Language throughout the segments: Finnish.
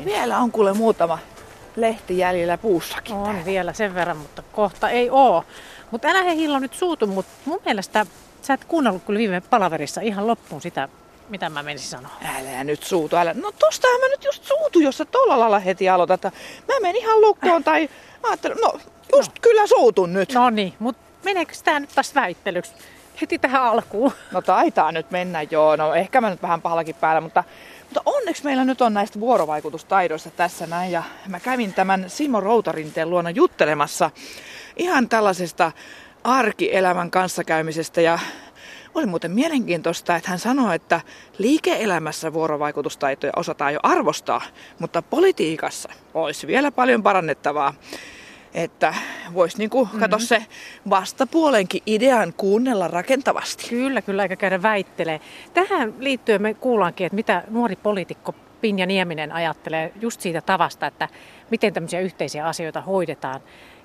No vielä on kuule muutama lehti jäljellä puussakin. On täällä. vielä sen verran, mutta kohta ei oo. Mutta älä he Hillo nyt suutu, mutta mun mielestä sä et kuunnellut kyllä viime palaverissa ihan loppuun sitä, mitä mä menisin sanoa. Älä nyt suutu, älä. No tostahan mä nyt just suutu, jos sä tolla lailla heti aloitat. Mä menen ihan lukkoon tai mä ajattelin, no just no. kyllä suutun nyt. No niin, mutta meneekö tämä nyt taas väittelyksi? Heti tähän alkuun. No taitaa nyt mennä joo, no ehkä mä nyt vähän pahallakin päällä, mutta mutta onneksi meillä nyt on näistä vuorovaikutustaidoista tässä näin. Ja mä kävin tämän Simo Routarinteen luona juttelemassa ihan tällaisesta arkielämän kanssakäymisestä. Ja oli muuten mielenkiintoista, että hän sanoi, että liike-elämässä vuorovaikutustaitoja osataan jo arvostaa, mutta politiikassa olisi vielä paljon parannettavaa. Että voisi niinku, mm-hmm. kato se vastapuolenkin idean kuunnella rakentavasti. Kyllä, kyllä, eikä käydä väittelee. Tähän liittyen me kuullaankin, että mitä nuori poliitikko Pinja Nieminen ajattelee just siitä tavasta, että miten tämmöisiä yhteisiä asioita hoidetaan.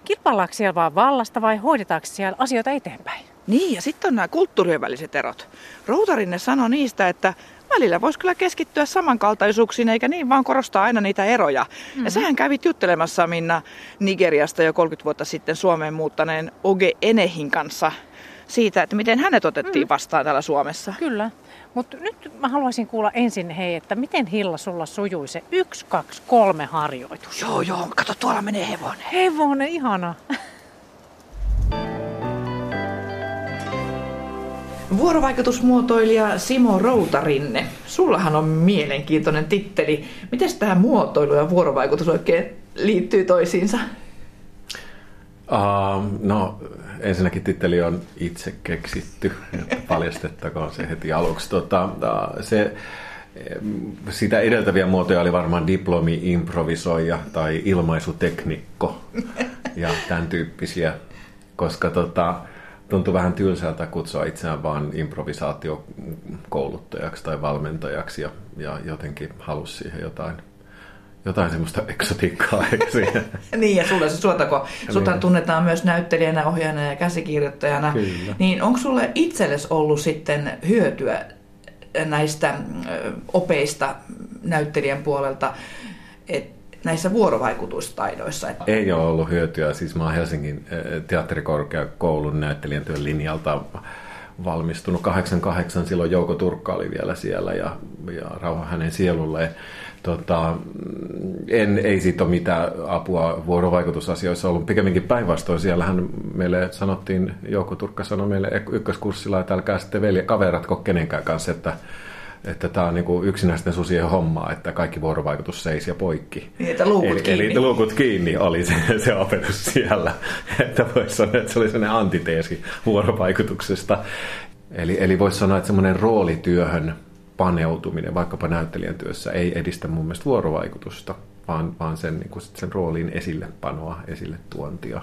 Kilpaillaanko siellä vaan vallasta vai hoidetaanko siellä asioita eteenpäin? Niin, ja sitten on nämä kulttuurien väliset erot. Routarinne sanoi niistä, että välillä voisi kyllä keskittyä samankaltaisuuksiin, eikä niin vaan korostaa aina niitä eroja. Mm-hmm. Ja mhm. sähän kävit juttelemassa Minna Nigeriasta jo 30 vuotta sitten Suomeen muuttaneen Oge Enehin kanssa siitä, että miten hänet otettiin mm. vastaan täällä Suomessa. Kyllä. Mutta nyt mä haluaisin kuulla ensin, hei, että miten Hilla sulla sujui se 1, 2, 3 harjoitus? Joo, joo, kato tuolla menee hevonen. Hevonen, ihana. Vuorovaikutusmuotoilija Simo Routarinne, sullahan on mielenkiintoinen titteli. Miten tämä muotoilu ja vuorovaikutus oikein liittyy toisiinsa? Uh, no ensinnäkin titteli on itse keksitty, että paljastettakoon se heti aluksi. Tota, se, sitä edeltäviä muotoja oli varmaan diplomi, improvisoija tai ilmaisuteknikko ja tämän tyyppisiä, koska tota, tuntui vähän tylsältä kutsua itseään vaan improvisaatiokouluttajaksi tai valmentajaksi ja, ja jotenkin halusi siihen jotain jotain semmoista eksotiikkaa. niin, ja sulle se suotako, sut niin. tunnetaan myös näyttelijänä, ohjaajana ja käsikirjoittajana. Kyllä. Niin onko sulle itsellesi ollut sitten hyötyä näistä opeista näyttelijän puolelta, että näissä vuorovaikutustaidoissa. Ei ole ollut hyötyä. Siis mä oon Helsingin teatterikorkeakoulun näyttelijän työn linjalta valmistunut 88, silloin Jouko Turkka oli vielä siellä ja, ja rauha hänen sielulleen. Tota, en, ei siitä ole mitään apua vuorovaikutusasioissa ollut. Pikemminkin päinvastoin. Siellähän meille sanottiin, Jouko Turkka sanoi meille ykköskurssilla, että älkää sitten velje kaveratko kenenkään kanssa, että että tämä on niin kuin yksinäisten susien hommaa, että kaikki vuorovaikutus seisi ja poikki. Niin, että luukut eli, kiinni. Eli luukut kiinni oli se, se opetus siellä. Että voisi sanoa, että se oli sellainen antiteesi vuorovaikutuksesta. Eli, eli voisi sanoa, että semmoinen roolityöhön paneutuminen vaikkapa näyttelijän työssä ei edistä mun mielestä vuorovaikutusta, vaan, vaan sen, niin kuin sen roolin esille panoa, esille tuontia,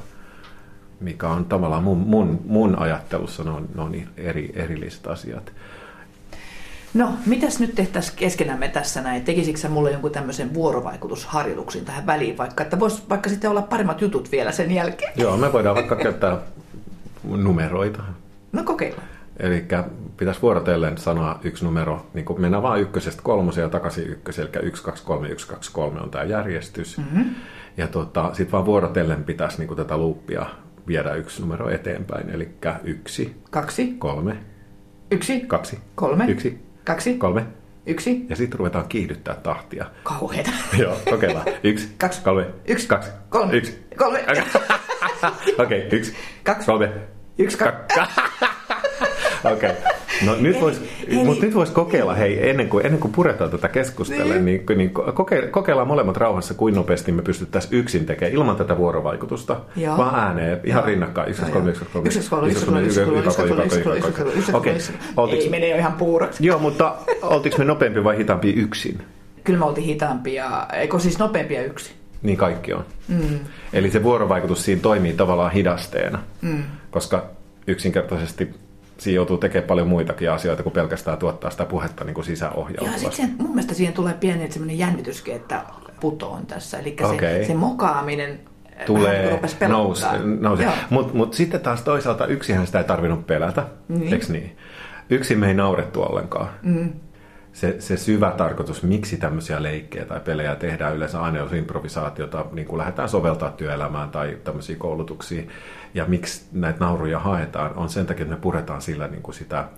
mikä on tavallaan mun, mun, mun ajattelussa ne on, ne on eri, erilliset asiat. No, mitäs nyt tehtäisiin keskenämme tässä näin? Tekisikö sä mulle jonkun tämmöisen vuorovaikutusharjoituksen tähän väliin, vaikka että voisi vaikka sitten olla paremmat jutut vielä sen jälkeen? Joo, me voidaan vaikka käyttää numeroita. No kokeillaan. Eli pitäisi vuorotellen sanoa yksi numero, niin kun mennään vaan ykkösestä kolmoseen ja takaisin ykköseen, eli 1, 2, 3, 1, 2, 3 on tämä järjestys. Mm-hmm. Ja tota, sitten vaan vuorotellen pitäisi niin tätä luuppia viedä yksi numero eteenpäin, eli yksi, kaksi, kolme, yksi, kaksi, kolme, yksi, kaksi, kolme, yksi. Ja sitten ruvetaan kiihdyttää tahtia. Kauheeta. Joo, kokeillaan. Yksi, kaksi, kolme, yksi, kaksi, kolme, yksi, kolme. Okei, okay, yksi, kaksi, kolme, yksi, kaksi. Okei. Okay. No nyt voisi nyt vois kokeilla, hei, ennen kuin, ennen kuin puretaan tätä keskustelua, niin, niin, niin koke, kokeillaan molemmat rauhassa, kuin nopeasti me pystyttäisiin yksin tekemään ilman tätä vuorovaikutusta, Joo. vaan ääneen ihan rinnakkain. Yksi, kolme, yksi, kolme, yksi, kolme, yksi, kolme, yksi, kolme, yksi, kolme, yksi, kolme, yksi, kolme, yksi, kolme, yksi, kolme, Ei mene jo ihan puuraksi. Joo, mutta oltiinko me nopeampi vai hitaampi yksin? Kyllä me oltiin hitaampia, eikö siis nopeampia yksin? Niin kaikki on. Mm. Eli se vuorovaikutus siinä toimii tavallaan hidasteena, mm. koska yksinkertaisesti siinä joutuu tekemään paljon muitakin asioita kuin pelkästään tuottaa sitä puhetta niin kuin sisäohjautuvasti. Ja sitten mun mielestä siihen tulee pieni semmoinen jännityskin, että putoon tässä. Eli okay. se, se mokaaminen tulee, nouse, nouse. Mutta mut sitten taas toisaalta yksihän sitä ei tarvinnut pelätä, mm. eikö niin? Yksin me ei naurettu ollenkaan. Mm. se, se syvä tarkoitus, miksi tämmöisiä leikkejä tai pelejä tehdään yleensä aina, jos improvisaatiota niin kuin lähdetään soveltaa työelämään tai tämmöisiin koulutuksiin, ja miksi näitä nauruja haetaan, on sen takia, että me puretaan sillä niin kuin sitä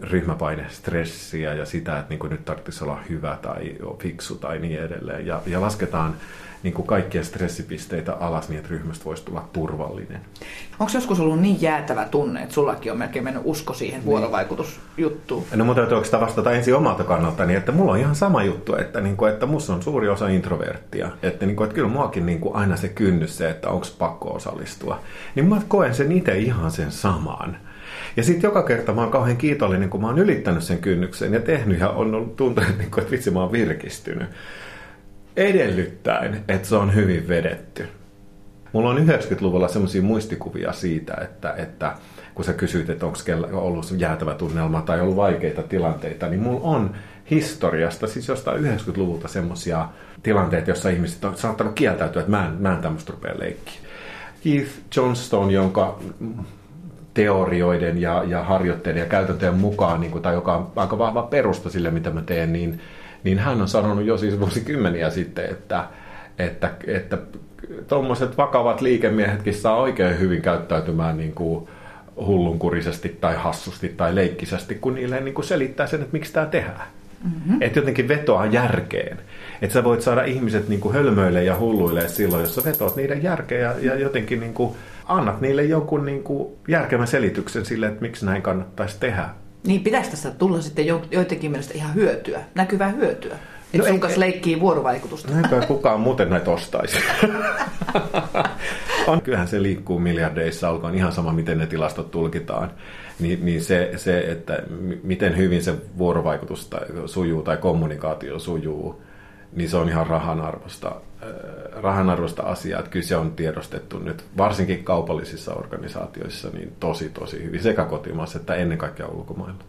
ryhmäpaine, stressiä ja sitä, että niin kuin nyt tarvitsisi olla hyvä tai fiksu tai niin edelleen. Ja, ja lasketaan niin kuin kaikkia stressipisteitä alas niin, että ryhmästä voisi tulla turvallinen. Onko joskus ollut niin jäätävä tunne, että sullakin on melkein mennyt usko siihen niin. vuorovaikutusjuttuun? No mun täytyy oikeastaan vastata ensin omalta kannaltani, että mulla on ihan sama juttu, että, niin kuin, että musta on suuri osa introverttia. Että, niin kuin, että kyllä muakin niin kuin aina se kynnys se, että onko pakko osallistua. Niin mä koen sen itse ihan sen samaan. Ja sitten joka kerta mä oon kauhean kiitollinen, kun mä oon ylittänyt sen kynnyksen ja tehnyt ja on ollut tuntunut, että vitsi mä oon virkistynyt edellyttäen, että se on hyvin vedetty. Mulla on 90-luvulla semmoisia muistikuvia siitä, että, että kun sä kysyit, että onko ollut jäätävä tunnelma tai ollut vaikeita tilanteita, niin mulla on historiasta, siis jostain 90-luvulta semmoisia tilanteita, joissa ihmiset on saattanut kieltäytyä, että mä en, mä en tämmöistä rupea leikkiä. Keith Johnstone, jonka teorioiden ja, ja harjoitteiden ja käytäntöjen mukaan, niin kuin, tai joka on aika vahva perusta sille, mitä mä teen, niin niin hän on sanonut jo siis vuosikymmeniä sitten, että, että, että tuommoiset vakavat liikemiehetkin saa oikein hyvin käyttäytymään niin kuin hullunkurisesti tai hassusti tai leikkisesti, kun niille niin kuin selittää sen, että miksi tämä tehdään. Mm-hmm. Että jotenkin vetoaa järkeen. Että sä voit saada ihmiset niin kuin hölmöille ja hulluille silloin, jos sä vetoat niiden järkeä ja, ja jotenkin niin kuin annat niille jonkun niin kuin järkevän selityksen sille, että miksi näin kannattaisi tehdä. Niin pitäisi tästä tulla sitten jo, joidenkin mielestä ihan hyötyä, näkyvää hyötyä. Että no sun kanssa leikkii vuorovaikutusta. No kukaan muuten näitä ostaisi. on, kyllähän se liikkuu miljardeissa, olkoon ihan sama, miten ne tilastot tulkitaan. Niin, niin se, se, että miten hyvin se vuorovaikutus sujuu tai kommunikaatio sujuu, niin se on ihan rahan arvosta, äh, rahan arvosta asiaa. Että kyllä se on tiedostettu nyt, varsinkin kaupallisissa organisaatioissa, niin tosi tosi hyvin, sekä kotimaassa että ennen kaikkea ulkomailla.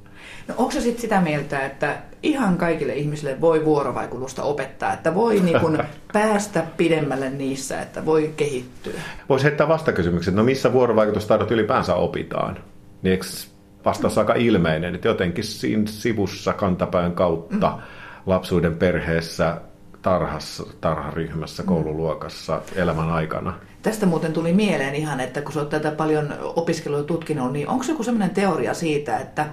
No onko se sitten sitä mieltä, että ihan kaikille ihmisille voi vuorovaikutusta opettaa, että voi niin kun päästä pidemmälle niissä, että voi kehittyä? Voisi heittää vastakysymyksen, no missä vuorovaikutustaidot ylipäänsä opitaan? Niin eikö vastaus aika ilmeinen, että jotenkin siinä sivussa kantapään kautta mm. lapsuuden perheessä tarhassa, tarharyhmässä, mm. koululuokassa elämän aikana. Tästä muuten tuli mieleen ihan, että kun oot tätä paljon opiskelua tutkinut, niin onko joku sellainen teoria siitä, että,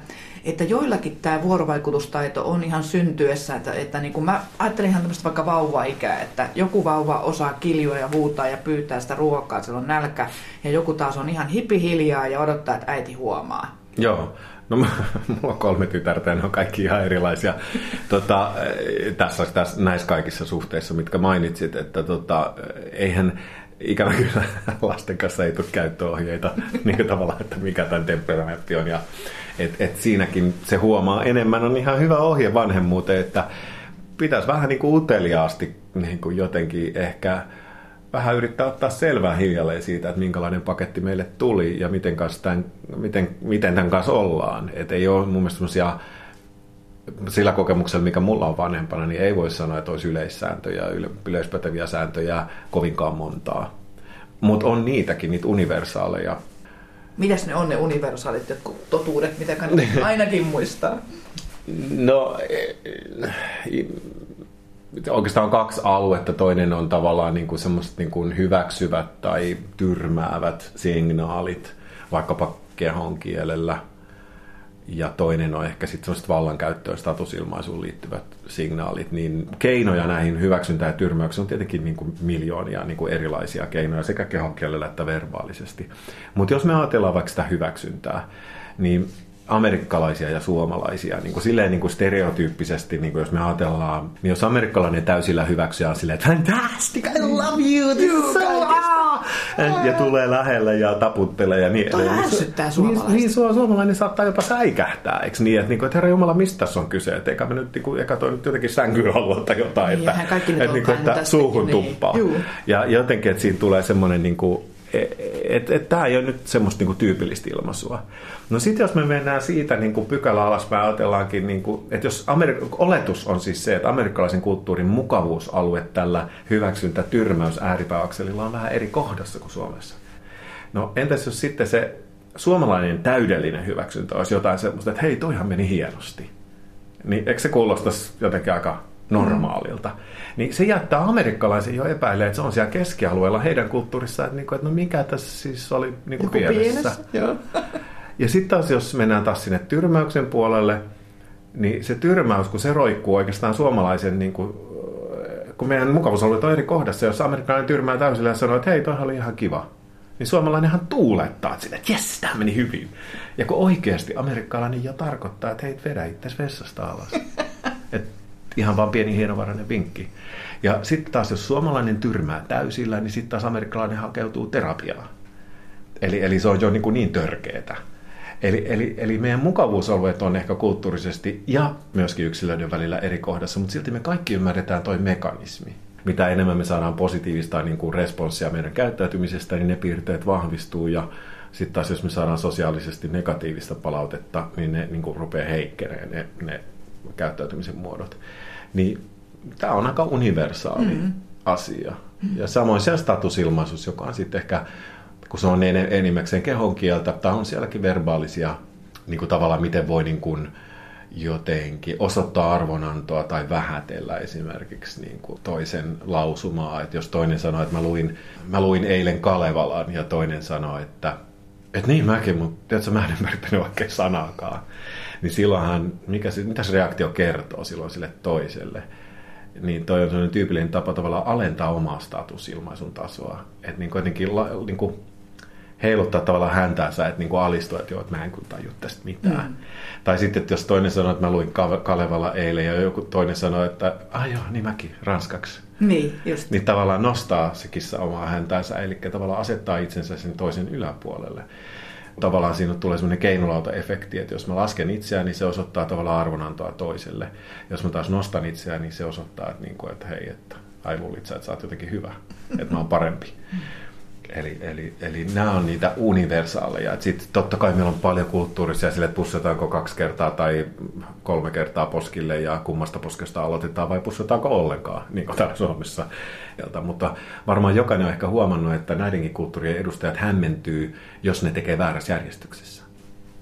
että joillakin tämä vuorovaikutustaito on ihan syntyessä, että, että niin kuin mä ajattelin ihan tämmöistä vaikka vauva-ikää, että joku vauva osaa kiljua ja huutaa ja pyytää sitä ruokaa, sillä on nälkä, ja joku taas on ihan hipihiljaa ja odottaa, että äiti huomaa. Joo, No mulla on kolme tytärtä ja ne on kaikki ihan erilaisia tota, tässä, tässä, näissä kaikissa suhteissa, mitkä mainitsit, että tota, eihän ikävä kyllä lasten kanssa ei tule käyttöohjeita niin kuin tavallaan, että mikä tämän temperamentti on. Ja, et, et siinäkin se huomaa enemmän, on ihan hyvä ohje vanhemmuuteen, että pitäisi vähän niin kuin uteliaasti niin kuin jotenkin ehkä vähän yrittää ottaa selvää hiljalleen siitä, että minkälainen paketti meille tuli ja miten, kanssa tämän, miten, miten tämän kanssa ollaan. Että ei ole mun mielestä sillä kokemuksella, mikä mulla on vanhempana, niin ei voi sanoa, että olisi yleissääntöjä, yleispäteviä sääntöjä kovinkaan montaa. Mutta on niitäkin, niitä universaaleja. Mitäs ne on ne universaalit jotkut totuudet, mitä kannattaa ainakin muistaa? No, oikeastaan on kaksi aluetta. Toinen on tavallaan niin kuin semmoiset niin kuin hyväksyvät tai tyrmäävät signaalit, vaikkapa kehon kielellä. Ja toinen on ehkä sitten semmoiset vallankäyttöön, statusilmaisuun liittyvät signaalit. Niin keinoja näihin hyväksyntään ja tyrmäyksiin on tietenkin niin kuin miljoonia niin kuin erilaisia keinoja sekä kehon kielellä että verbaalisesti. Mutta jos me ajatellaan vaikka sitä hyväksyntää, niin amerikkalaisia ja suomalaisia niin kuin silleen niin kuin stereotyyppisesti, niin kuin jos me ajatellaan, niin jos amerikkalainen täysillä hyväksyä on silleen, että fantastic, I love you, this is so ja tulee lähelle ja taputtelee ja niin edelleen. ärsyttää suomalaista. Niin, niin suomalainen saattaa jopa säikähtää, eikö niin? Että, niin kuin, että herra Jumala, mistä tässä on kyse? Että eikä me nyt, niin kuin, eikä toi nyt jotenkin sänkyyn halua tai jotain, niin, että, että, että, niin kuin, että suuhun niin. tuppaa. Ja jotenkin, että siinä tulee semmoinen niin kuin, että et, tämä ei ole nyt semmoista niinku tyypillistä ilmaisua. No sitten jos me mennään siitä niinku pykälä alaspäin, ajatellaankin, niinku, että jos Amerik- oletus on siis se, että amerikkalaisen kulttuurin mukavuusalue tällä hyväksyntä tyrmäys ääripääakselilla on vähän eri kohdassa kuin Suomessa. No entäs jos sitten se suomalainen täydellinen hyväksyntä olisi jotain semmoista, että hei, toihan meni hienosti. niin eikö se kuulostaisi jotenkin aika normaalilta? Mm. Niin se jättää amerikkalaisen jo epäilemään, että se on siellä keskialueella heidän kulttuurissaan, että, niinku, että no mikä tässä siis oli niin kuin pienessä. pienessä. Joo. Ja sitten taas, jos mennään taas sinne tyrmäyksen puolelle, niin se tyrmäys, kun se roikkuu oikeastaan suomalaisen, niin kuin, kun meidän mukavuusalueet on eri kohdassa, jos amerikkalainen tyrmää täysillä ja sanoo, että hei, toihan oli ihan kiva, niin suomalainenhan tuulettaa että, sille, että jes, tämä meni hyvin. Ja kun oikeasti amerikkalainen jo tarkoittaa, että hei, vedä itse vessasta alas. Et ihan vaan pieni hienovarainen vinkki. Ja sitten taas, jos suomalainen tyrmää täysillä, niin sitten taas amerikkalainen hakeutuu terapiaan. Eli, eli se on jo niin, kuin niin törkeetä. Eli, eli, eli meidän mukavuusalueet on ehkä kulttuurisesti ja myöskin yksilöiden välillä eri kohdassa, mutta silti me kaikki ymmärretään toi mekanismi. Mitä enemmän me saadaan positiivista niin kuin responssia meidän käyttäytymisestä, niin ne piirteet vahvistuu ja sitten taas jos me saadaan sosiaalisesti negatiivista palautetta, niin ne niin kuin rupeaa heikkeneen ne, ne käyttäytymisen muodot. Niin tämä on aika universaali mm-hmm. asia. Ja samoin se statusilmaisuus, joka on sitten ehkä kun se on enimmäkseen kehon kieltä, tai on sielläkin verbaalisia, niin kuin tavallaan miten voi niin kuin jotenkin osoittaa arvonantoa tai vähätellä esimerkiksi niin kuin toisen lausumaa. Että jos toinen sanoo, että mä luin, mä luin eilen Kalevalan ja toinen sanoo, että että niin mäkin, mutta tiedätkö, mä en ymmärtänyt oikein sanaakaan. Niin silloinhan, mikä se, mitä se reaktio kertoo silloin sille toiselle? Niin toi on sellainen tyypillinen tapa tavallaan alentaa omaa statusilmaisun tasoa. Että niin kuitenkin niin kuin heiluttaa tavallaan häntäänsä, että niin kuin alistua, että joo, että mä en kun taju tästä mitään. Mm. Tai sitten, että jos toinen sanoo, että mä luin Kalevalla eilen ja joku toinen sanoo, että ai joo, niin mäkin, ranskaksi. Niin, just. Niin tavallaan nostaa se kissa omaa häntäänsä, eli tavallaan asettaa itsensä sen toisen yläpuolelle. Tavallaan siinä tulee semmoinen keinulauta-efekti, että jos mä lasken itseään, niin se osoittaa tavallaan arvonantoa toiselle. Jos mä taas nostan itseään, niin se osoittaa, että, niin kuin, että hei, että ai luulit sä, että sä oot jotenkin hyvä, että mä oon parempi. Eli, eli, eli nämä on niitä universaaleja. Sitten totta kai meillä on paljon kulttuurisia sille, että pussataanko kaksi kertaa tai kolme kertaa poskille ja kummasta poskesta aloitetaan vai pussataanko ollenkaan, niin kuin täällä Suomessa. Mutta varmaan jokainen on ehkä huomannut, että näidenkin kulttuurien edustajat hämmentyy, jos ne tekee väärässä järjestyksessä.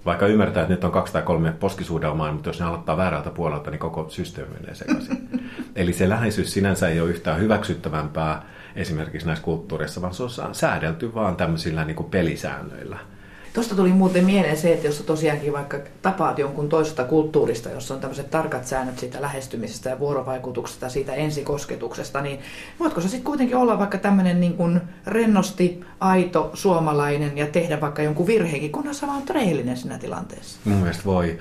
Vaikka ymmärtää, että nyt on kaksi tai kolme poskisuudelmaa, mutta jos ne aloittaa väärältä puolelta, niin koko systeemi menee sekaisin. Eli se läheisyys sinänsä ei ole yhtään hyväksyttävämpää, esimerkiksi näissä kulttuureissa, vaan se on säädelty vaan tämmöisillä niin kuin pelisäännöillä. Tuosta tuli muuten mieleen se, että jos tosiaankin vaikka tapaat jonkun toisesta kulttuurista, jossa on tämmöiset tarkat säännöt siitä lähestymisestä ja vuorovaikutuksesta, siitä ensikosketuksesta, niin voitko se sitten kuitenkin olla vaikka tämmöinen niin kuin rennosti, aito suomalainen ja tehdä vaikka jonkun virheenkin, kunhan sä vaan treillinen siinä tilanteessa? Mun mielestä voi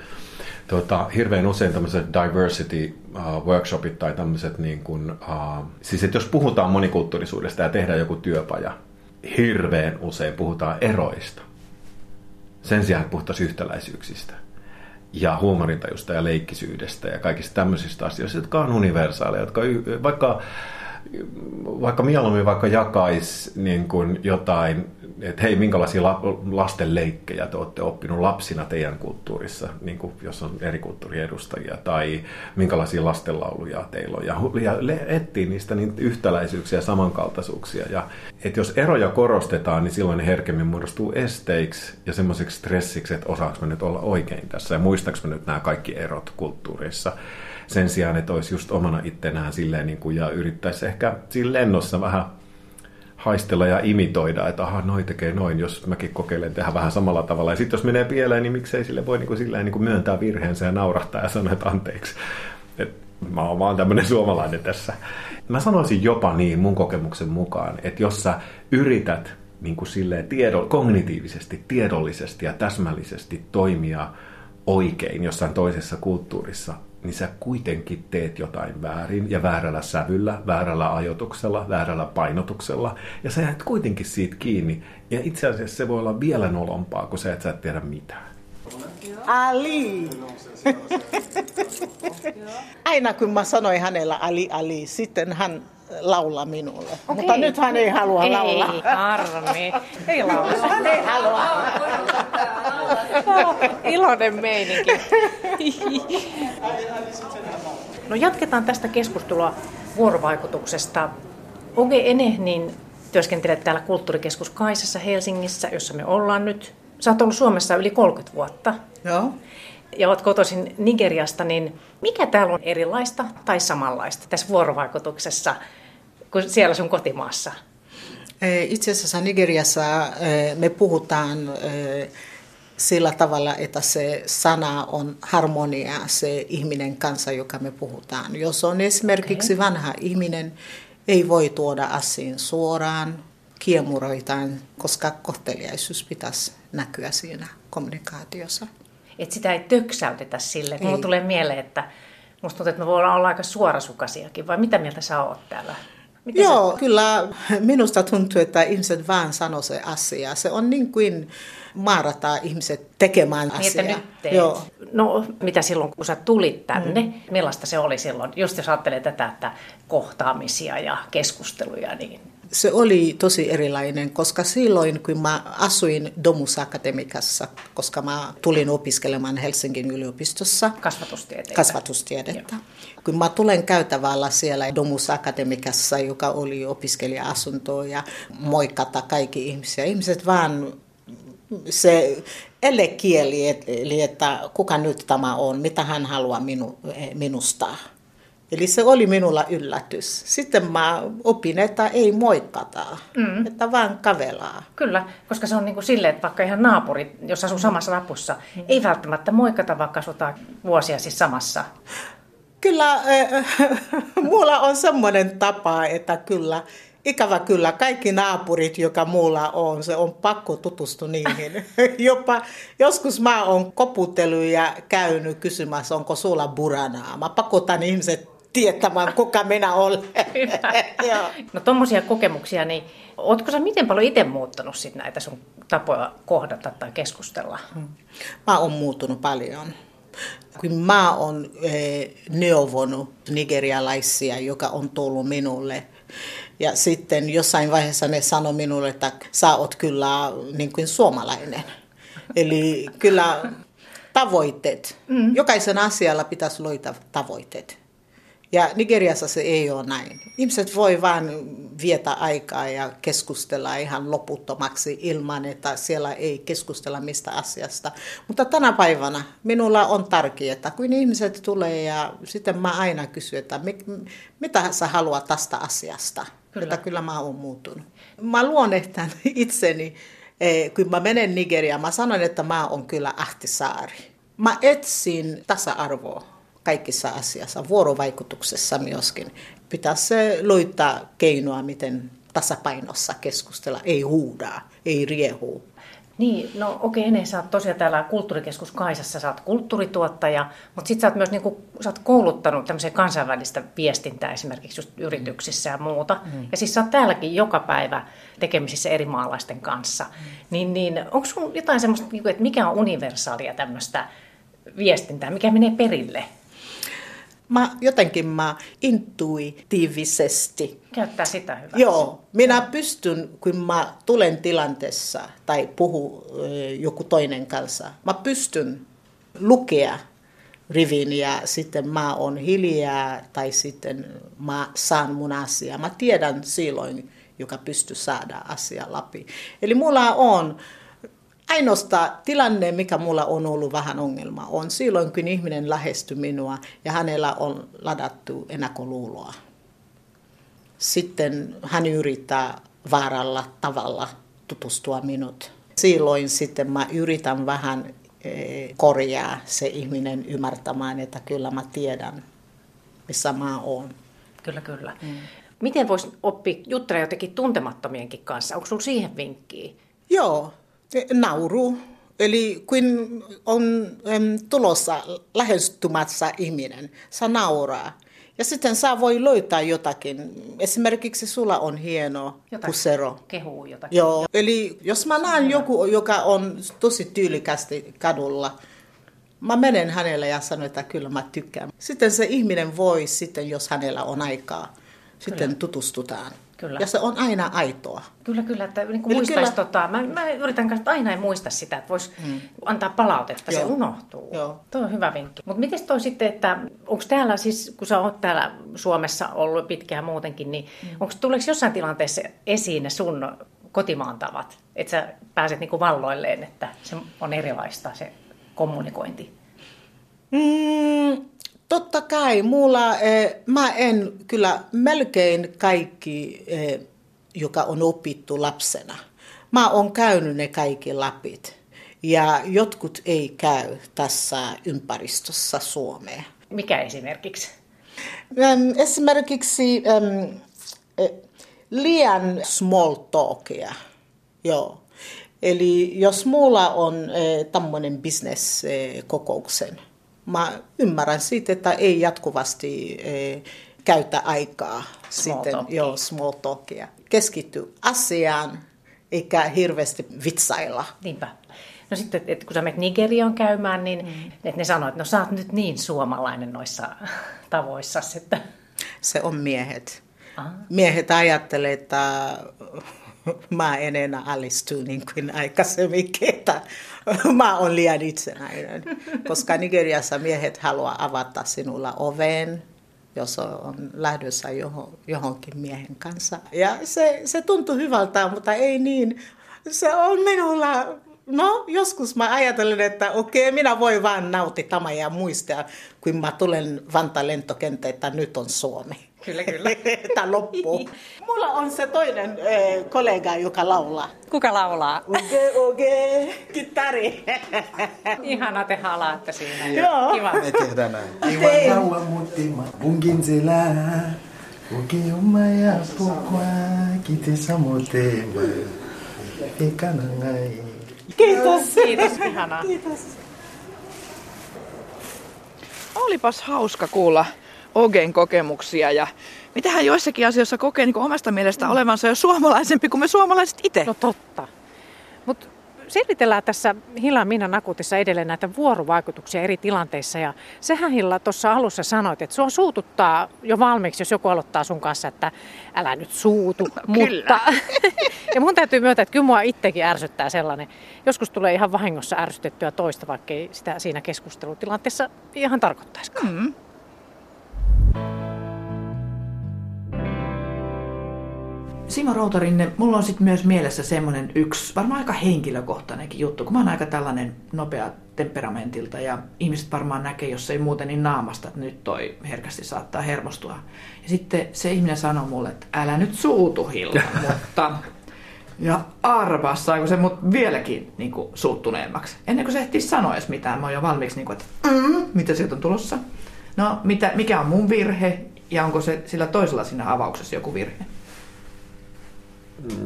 tota, hirveän usein tämmöiset diversity uh, workshopit tai tämmöiset, niin kuin, uh, siis että jos puhutaan monikulttuurisuudesta ja tehdään joku työpaja, hirveän usein puhutaan eroista. Sen sijaan, puhuttaisiin yhtäläisyyksistä ja huumorintajusta ja leikkisyydestä ja kaikista tämmöisistä asioista, jotka on universaaleja, jotka vaikka vaikka mieluummin vaikka jakaisi niin kuin jotain että hei, minkälaisia lasten leikkejä te olette oppinut lapsina teidän kulttuurissa, niin kuin jos on eri kulttuurien edustajia, tai minkälaisia lastenlauluja teillä on. Ja, ja etsii niistä niin yhtäläisyyksiä ja samankaltaisuuksia. Ja, että jos eroja korostetaan, niin silloin ne herkemmin muodostuu esteiksi ja semmoiseksi stressiksi, että osaanko nyt olla oikein tässä ja muistaaks mä nyt nämä kaikki erot kulttuurissa sen sijaan, että olisi just omana ittenään silleen niin kuin, ja yrittäisi ehkä siinä lennossa vähän haistella ja imitoida, että aha, noi tekee noin, jos mäkin kokeilen tehdä vähän samalla tavalla. Ja sitten jos menee pieleen, niin miksei sille voi niin kuin, silleen, niin kuin myöntää virheensä ja naurahtaa ja sanoa, että anteeksi. Et mä oon vaan tämmöinen suomalainen tässä. Mä sanoisin jopa niin mun kokemuksen mukaan, että jos sä yrität niin kuin silleen tiedo, kognitiivisesti, tiedollisesti ja täsmällisesti toimia oikein jossain toisessa kulttuurissa, niin sä kuitenkin teet jotain väärin ja väärällä sävyllä, väärällä ajotuksella, väärällä painotuksella. Ja sä jäät kuitenkin siitä kiinni. Ja itse asiassa se voi olla vielä nolompaa, kun sä et sä tiedä mitään. Ali! Aina kun mä sanoin hänellä Ali, Ali, sitten hän laulaa minulle. Okay. Mutta nyt hän ei halua ei, laulaa. Ei, harmi. Ei laula. Hän ei halua. Iloinen meininki. No jatketaan tästä keskustelua vuorovaikutuksesta. Oge Ene, niin työskentelet täällä Kulttuurikeskus Kaisassa Helsingissä, jossa me ollaan nyt. Sä oot ollut Suomessa yli 30 vuotta. Joo. ja olet kotoisin Nigeriasta, niin mikä täällä on erilaista tai samanlaista tässä vuorovaikutuksessa kuin siellä sun kotimaassa? Itse asiassa Nigeriassa me puhutaan sillä tavalla, että se sana on harmonia, se ihminen kanssa, joka me puhutaan. Jos on esimerkiksi okay. vanha ihminen, ei voi tuoda asiin suoraan, kiemuroitaan, koska kohteliaisuus pitäisi näkyä siinä kommunikaatiossa. Et sitä ei töksäytetä sille. Mulla tulee mieleen, että musta tuntuu, että me voidaan olla aika suorasukasiakin, vai mitä mieltä sä oot täällä? Miten Joo, sä... kyllä minusta tuntuu, että ihmiset vaan sanoo se asia. Se on niin kuin maarataan ihmiset tekemään niin, asiaa. Nyt Joo. No, mitä silloin, kun sä tulit tänne, mm. millaista se oli silloin? Just jos ajattelee tätä, että kohtaamisia ja keskusteluja, niin se oli tosi erilainen, koska silloin kun mä asuin Domus Akademikassa, koska mä tulin opiskelemaan Helsingin yliopistossa. Kasvatustiedettä. Kasvatustiedettä. Joo. Kun mä tulen käytävällä siellä Domus Akademikassa, joka oli opiskelija-asunto ja moikata kaikki ihmisiä. Ihmiset vaan se elekieli, eli että kuka nyt tämä on, mitä hän haluaa minu, minusta. Eli se oli minulla yllätys. Sitten mä opin, että ei moikata, mm. että vaan kavelaa. Kyllä, koska se on niin kuin silleen, että vaikka ihan naapurit, jos asuu samassa rapussa, mm. ei välttämättä moikata, vaikka asutaan vuosia siis samassa. Kyllä, äh, mulla on semmoinen tapa, että kyllä ikävä kyllä, kaikki naapurit, joka muulla on, se on pakko tutustua niihin. Jopa joskus mä oon koputellut ja käynyt kysymässä, onko sulla buranaa. Mä pakotan ihmiset tietämään, kuka minä olen. no tuommoisia kokemuksia, niin ootko sä miten paljon itse muuttanut sit näitä sun tapoja kohdata tai keskustella? Hmm. Mä oon muuttunut paljon. Kun mä oon eh, neuvonut nigerialaisia, joka on tullut minulle, ja sitten jossain vaiheessa ne sanoi minulle, että sä oot kyllä niin kuin suomalainen. Eli kyllä tavoitteet. Mm. Jokaisen asialla pitäisi löytää tavoitteet. Ja Nigeriassa se ei ole näin. Ihmiset voi vain vietä aikaa ja keskustella ihan loputtomaksi ilman, että siellä ei keskustella mistä asiasta. Mutta tänä päivänä minulla on tärkeää, että kun ihmiset tulee ja sitten mä aina kysyn, että mitä sä haluat tästä asiasta. Kyllä. Että kyllä mä oon muuttunut. Mä luonnehtan itseni, eh, kun mä menen Nigeriaan, mä sanon, että mä oon kyllä Ahtisaari. Mä etsin tasa-arvoa kaikissa asiassa, vuorovaikutuksessa myöskin. Pitäisi löytää keinoa, miten tasapainossa keskustella, ei huudaa, ei riehu. Niin, no okei, okay, sä oot tosiaan täällä kulttuurikeskus Kaisassa, sä oot kulttuurituottaja, mutta sit sä oot myös niinku, sä oot kouluttanut tämmöiseen kansainvälistä viestintää esimerkiksi just yrityksissä ja muuta. Mm. Ja siis sä oot täälläkin joka päivä tekemisissä eri maalaisten kanssa. Mm. Niin, niin onko sun jotain semmoista, niinku, että mikä on universaalia tämmöistä viestintää, mikä menee perille? Mä, jotenkin mä intuitiivisesti. Käyttää sitä hyvää. Joo, minä pystyn, kun mä tulen tilanteessa tai puhu joku toinen kanssa, mä pystyn lukea rivin ja sitten mä on hiljaa tai sitten mä saan mun asiaa. Mä tiedän silloin, joka pystyy saada asia läpi. Eli mulla on Ainoastaan tilanne, mikä mulla on ollut vähän ongelma, on silloin, kun ihminen lähestyy minua ja hänellä on ladattu ennakkoluuloa. Sitten hän yrittää vaaralla tavalla tutustua minut. Silloin sitten mä yritän vähän eh, korjaa se ihminen ymmärtämään, että kyllä mä tiedän, missä mä oon. Kyllä, kyllä. Mm. Miten voisi oppia juttelemaan jotenkin tuntemattomienkin kanssa? Onko sinulla siihen vinkkiä? Joo, nauru. Eli kun on äm, tulossa lähestymässä ihminen, saa nauraa. Ja sitten saa voi löytää jotakin. Esimerkiksi sulla on hieno jotakin pusero. Kehuu jotakin. Joo. Eli jos mä näen joku, joka on tosi tyylikästi kadulla, mä menen hänelle ja sanon, että kyllä mä tykkään. Sitten se ihminen voi sitten, jos hänellä on aikaa, sitten kyllä. tutustutaan. Kyllä. Ja se on aina aitoa. Kyllä, kyllä. Että niin muistaisi, kyllä. Tota, mä, mä yritän kanssa aina ei muista sitä, että voisi hmm. antaa palautetta, Joo. se unohtuu. Joo. Tuo on hyvä vinkki. Mutta miten toi sitten, että onko täällä siis, kun sä oot täällä Suomessa ollut pitkään muutenkin, niin hmm. onko tuleeko jossain tilanteessa esiin ne sun kotimaan tavat, että sä pääset niin kuin valloilleen, että se on erilaista se kommunikointi? Mm, totta kai, mulla, eh, mä en kyllä melkein kaikki, eh, joka on opittu lapsena. Mä oon käynyt ne kaikki lapit ja jotkut ei käy tässä ympäristössä Suomea. Mikä esimerkiksi? Esimerkiksi äm, liian small talkia. Joo. Eli jos mulla on äh, tämmöinen bisneskokouksen, mä ymmärrän siitä, että ei jatkuvasti äh, käytä aikaa small sitten, talkia. joo, small talkia. Keskitty asiaan, eikä hirveästi vitsailla. Niinpä. No sitten, että kun sä menet Nigeriaan käymään, niin mm. että ne sanoo, että no sä oot nyt niin suomalainen noissa tavoissa, että... Se on miehet. Aha. Miehet ajattelee, että mä en enää alistu niin kuin aikaisemmin, että mä oon liian itsenäinen. Koska Nigeriassa miehet haluaa avata sinulla oven, jos on lähdössä johon, johonkin miehen kanssa. Ja se, se tuntuu hyvältä, mutta ei niin. Se on minulla No, joskus mä ajattelen, että okei, minä voin vaan nauttia ja muistaa, kun mä tulen Vantaan lentokenttä, että nyt on Suomi. Kyllä, kyllä. Tämä loppuu. Mulla on se toinen äh, kollega, joka laulaa. Kuka laulaa? Oge, oge, kitari. Ihana te halaatte siinä. Joo. Kiva. Me tehdään näin. Iwanawa mutima bunginzela ukiuma ya pokwa kitesa motema ekana ngai Kiitos. Kiitos, ihanaa. Olipas hauska kuulla Ogen kokemuksia ja mitä hän joissakin asioissa kokee niin omasta mielestä olevansa jo suomalaisempi kuin me suomalaiset itse. No totta. Mutta selvitellään tässä Hilla Minna Nakutissa edelleen näitä vuorovaikutuksia eri tilanteissa. Ja sehän Hilla tuossa alussa sanoit, että sua suututtaa jo valmiiksi, jos joku aloittaa sun kanssa, että älä nyt suutu. kyllä. Mutta, ja mun täytyy myöntää, että kyllä mua itsekin ärsyttää sellainen. Joskus tulee ihan vahingossa ärsytettyä toista, vaikka ei sitä siinä keskustelutilanteessa ihan tarkoittaisikaan. Mm. Simo Routarinne, mulla on sitten myös mielessä semmoinen yksi, varmaan aika henkilökohtainenkin juttu, kun mä oon aika tällainen nopea temperamentilta ja ihmiset varmaan näkee, jos ei muuten, niin naamasta, että nyt toi herkästi saattaa hermostua. Ja sitten se ihminen sanoo mulle, että älä nyt suutu Hilla, mutta... Ja arvaa, saiko se mut vieläkin niin kuin, suuttuneemmaksi. Ennen kuin se ehtii sanoa edes mitään, mä oon jo valmiiksi, niin kuin, että mm, mitä sieltä on tulossa. No, mitä, mikä on mun virhe ja onko se sillä toisella siinä avauksessa joku virhe?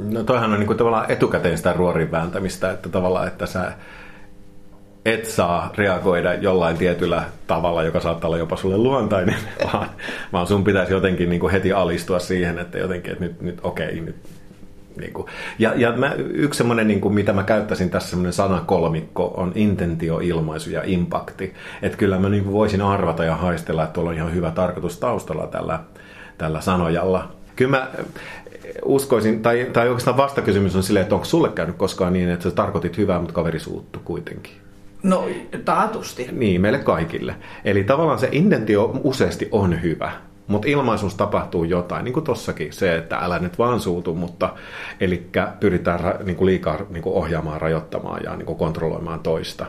No toihan on niin kuin tavallaan etukäteen sitä ruorin vääntämistä, että tavallaan, että sä et saa reagoida jollain tietyllä tavalla, joka saattaa olla jopa sulle luontainen, vaan, vaan sun pitäisi jotenkin niin kuin heti alistua siihen, että jotenkin, että nyt, nyt okei, nyt niin kuin. Ja, ja mä, yksi semmoinen, niin kuin, mitä mä käyttäisin tässä semmoinen sanakolmikko, on intentio, ilmaisu ja impakti. Että kyllä mä niin kuin voisin arvata ja haistella, että tuolla on ihan hyvä tarkoitus taustalla tällä, tällä sanojalla. Kyllä mä uskoisin, tai, tai oikeastaan vastakysymys on silleen, että onko sulle käynyt koskaan niin, että sä tarkoitit hyvää, mutta kaveri suuttu kuitenkin. No, taatusti. Niin, meille kaikille. Eli tavallaan se intentio useasti on hyvä, mutta ilmaisuus tapahtuu jotain, niin kuin tossakin se, että älä nyt vaan suutu, mutta eli pyritään niin kuin liikaa niin kuin ohjaamaan, rajoittamaan ja niin kuin kontrolloimaan toista.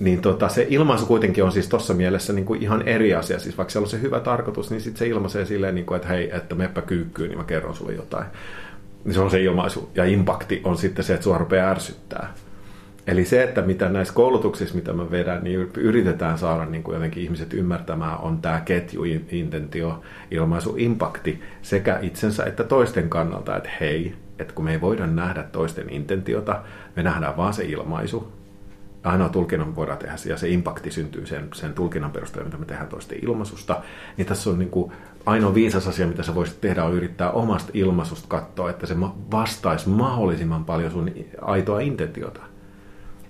Niin tota, se ilmaisu kuitenkin on siis tuossa mielessä niin kuin ihan eri asia. Siis vaikka siellä on se hyvä tarkoitus, niin sitten se ilmaisee silleen, niin kuin, että hei, että meppä kyykkyyn, niin mä kerron sulle jotain. Niin se on se ilmaisu. Ja impakti on sitten se, että sua rupeaa ärsyttää. Eli se, että mitä näissä koulutuksissa, mitä mä vedän, niin yritetään saada niin kuin jotenkin ihmiset ymmärtämään, on tämä ketju, intentio, ilmaisu, impakti sekä itsensä että toisten kannalta, että hei, että kun me ei voida nähdä toisten intentiota, me nähdään vaan se ilmaisu. Ainoa tulkinnan voidaan tehdä, ja se impakti syntyy sen, sen tulkinnan perusteella, mitä me tehdään toisten ilmaisusta. Niin tässä on niin kuin ainoa viisas asia, mitä sä voisit tehdä, on yrittää omasta ilmaisusta katsoa, että se vastaisi mahdollisimman paljon sun aitoa intentiota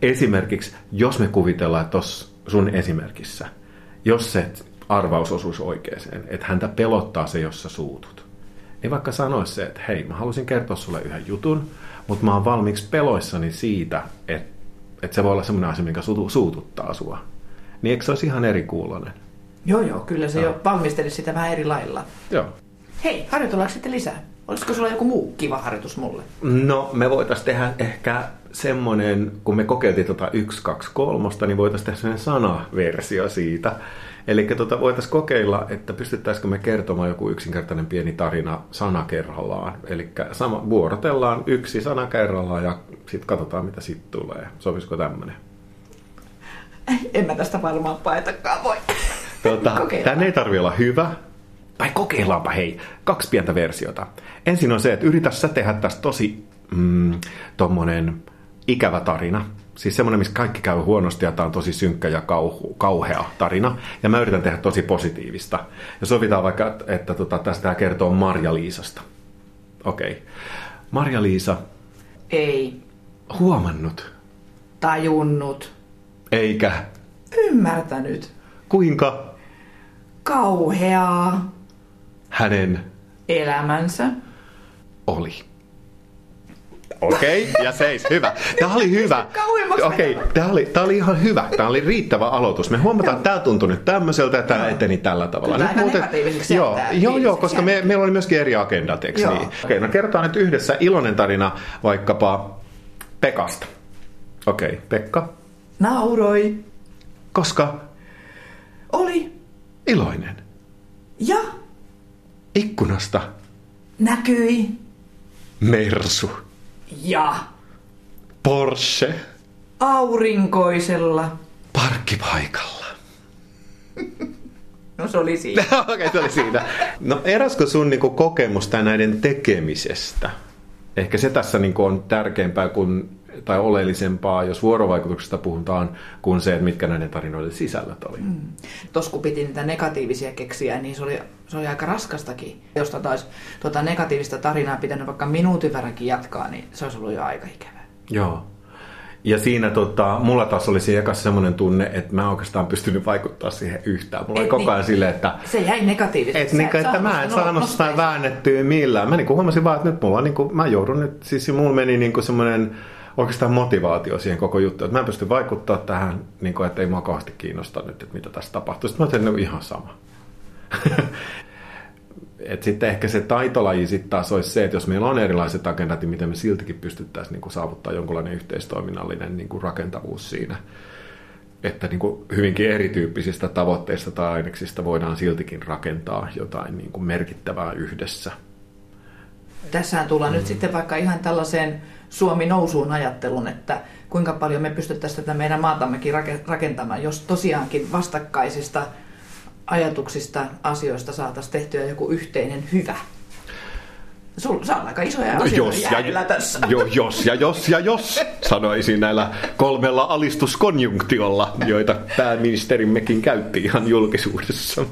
esimerkiksi, jos me kuvitellaan, että tuossa sun esimerkissä, jos se arvaus osuisi oikeeseen, että häntä pelottaa se, jos sä suutut, niin vaikka sanoisi se, että hei, mä haluaisin kertoa sulle yhden jutun, mutta mä oon valmiiksi peloissani siitä, että, että se voi olla semmoinen asia, mikä suututtaa sua. Niin eikö se olisi ihan eri kuulonen? Joo, joo, kyllä se jo valmisteli sitä vähän eri lailla. Joo. Hei, harjoitellaanko sitten lisää? Olisiko sulla joku muu kiva harjoitus mulle? No, me voitaisiin tehdä ehkä semmoinen, kun me kokeiltiin tota 1, 2, 3, niin voitaisiin tehdä semmoinen sanaversio siitä. Eli tota, voitaisiin kokeilla, että pystyttäisikö me kertomaan joku yksinkertainen pieni tarina sana kerrallaan. Eli sama, vuorotellaan yksi sana kerrallaan ja sitten katsotaan, mitä sitten tulee. Sopisiko tämmöinen? En mä tästä varmaan paetakaan voi. Tota, tänne ei tarvi olla hyvä. Tai kokeillaanpa hei, kaksi pientä versiota. Ensin on se, että yritä sä tehdä tästä tosi mm, tommonen ikävä tarina. Siis semmoinen, missä kaikki käy huonosti ja tämä on tosi synkkä ja kauhu, kauhea tarina. Ja mä yritän tehdä tosi positiivista. Ja sovitaan vaikka, että, että tota, tästä kertoo Marja-Liisasta. Okei. Okay. Marja-Liisa. Ei. Huomannut. Tajunnut. Eikä. Ymmärtänyt. Kuinka? Kauheaa. Hänen. Elämänsä. Oli. Okei, okay, ja seis, hyvä. Tämä oli hyvä. Okei, okay, tämä oli, tämä oli ihan hyvä. Tämä oli riittävä aloitus. Me huomataan, että tämä tuntui nyt tämmöiseltä ja tämä eteni tällä tavalla. Nyt muuten, joo, joo, joo, koska me, meillä oli myöskin eri agendat, eikö niin? Okei, okay, no kerrotaan nyt yhdessä iloinen tarina vaikkapa Pekasta. Okei, okay, Pekka. Nauroi. Koska? Oli. Iloinen. Ja? Ikkunasta. Näkyi. Mersu. Ja. Porsche. Aurinkoisella. Parkkipaikalla. No se oli siinä. Okei, okay, se oli siinä. No eräskö sun niinku, kokemus näiden tekemisestä? Ehkä se tässä niinku, on tärkeämpää kuin tai oleellisempaa, jos vuorovaikutuksesta puhutaan, kuin se, että mitkä näiden tarinoiden sisällöt oli. Mm. Tuossa kun piti niitä negatiivisia keksiä, niin se oli, se oli aika raskastakin. Jos taas tuota negatiivista tarinaa pitänyt vaikka minuutin verrankin jatkaa, niin se olisi ollut jo aika ikävää. Joo. Ja siinä tota, mulla taas oli siinä ekassa semmoinen tunne, että mä oikeastaan pystynyt vaikuttaa siihen yhtään. Mulla et oli koko ajan niin, silleen, että... Se jäi negatiivisesti. Et, niin, että mä en saanut sitä väännettyä millään. Mä niin huomasin vaan, että nyt mulla on, niin kuin, mä joudun nyt, siis mulla meni niin kuin semmoinen oikeastaan motivaatio siihen koko juttuun. Että mä en pysty vaikuttaa tähän, niin kuin, että ei mua kauheasti kiinnosta nyt, että mitä tässä tapahtuu. Sitten mä tein ihan sama. Et sitten ehkä se taitolaji sitten taas olisi se, että jos meillä on erilaiset agendat, niin miten me siltikin pystyttäisiin niin kuin saavuttaa jonkunlainen yhteistoiminnallinen niin kuin rakentavuus siinä. Että niin kuin hyvinkin erityyppisistä tavoitteista tai aineksista voidaan siltikin rakentaa jotain niin kuin merkittävää yhdessä. Tässähän tullaan mm. nyt sitten vaikka ihan tällaiseen Suomi nousuun ajattelun, että kuinka paljon me pystyttäisiin tätä meidän maatammekin rakentamaan, jos tosiaankin vastakkaisista ajatuksista, asioista saataisiin tehtyä joku yhteinen hyvä. Sulla saa aika isoja no, asioita jos ja, tässä. Jo, jos ja jos ja jos, sanoisin näillä kolmella alistuskonjunktiolla, joita pääministerimmekin käytti ihan julkisuudessa.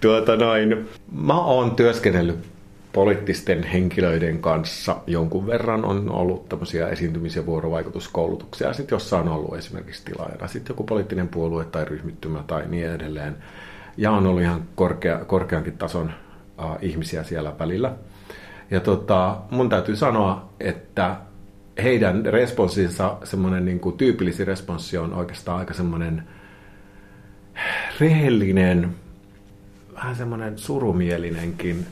Tuota noin, mä oon työskennellyt poliittisten henkilöiden kanssa jonkun verran on ollut tämmöisiä esiintymis- ja vuorovaikutuskoulutuksia, sitten jossa on ollut esimerkiksi tilaajana sitten joku poliittinen puolue tai ryhmittymä tai niin edelleen. Ja on ollut ihan korkea, korkeankin tason uh, ihmisiä siellä välillä. Ja tota, mun täytyy sanoa, että heidän responssinsa, semmoinen niin kuin tyypillisin responssi on oikeastaan aika semmoinen rehellinen, vähän semmoinen surumielinenkin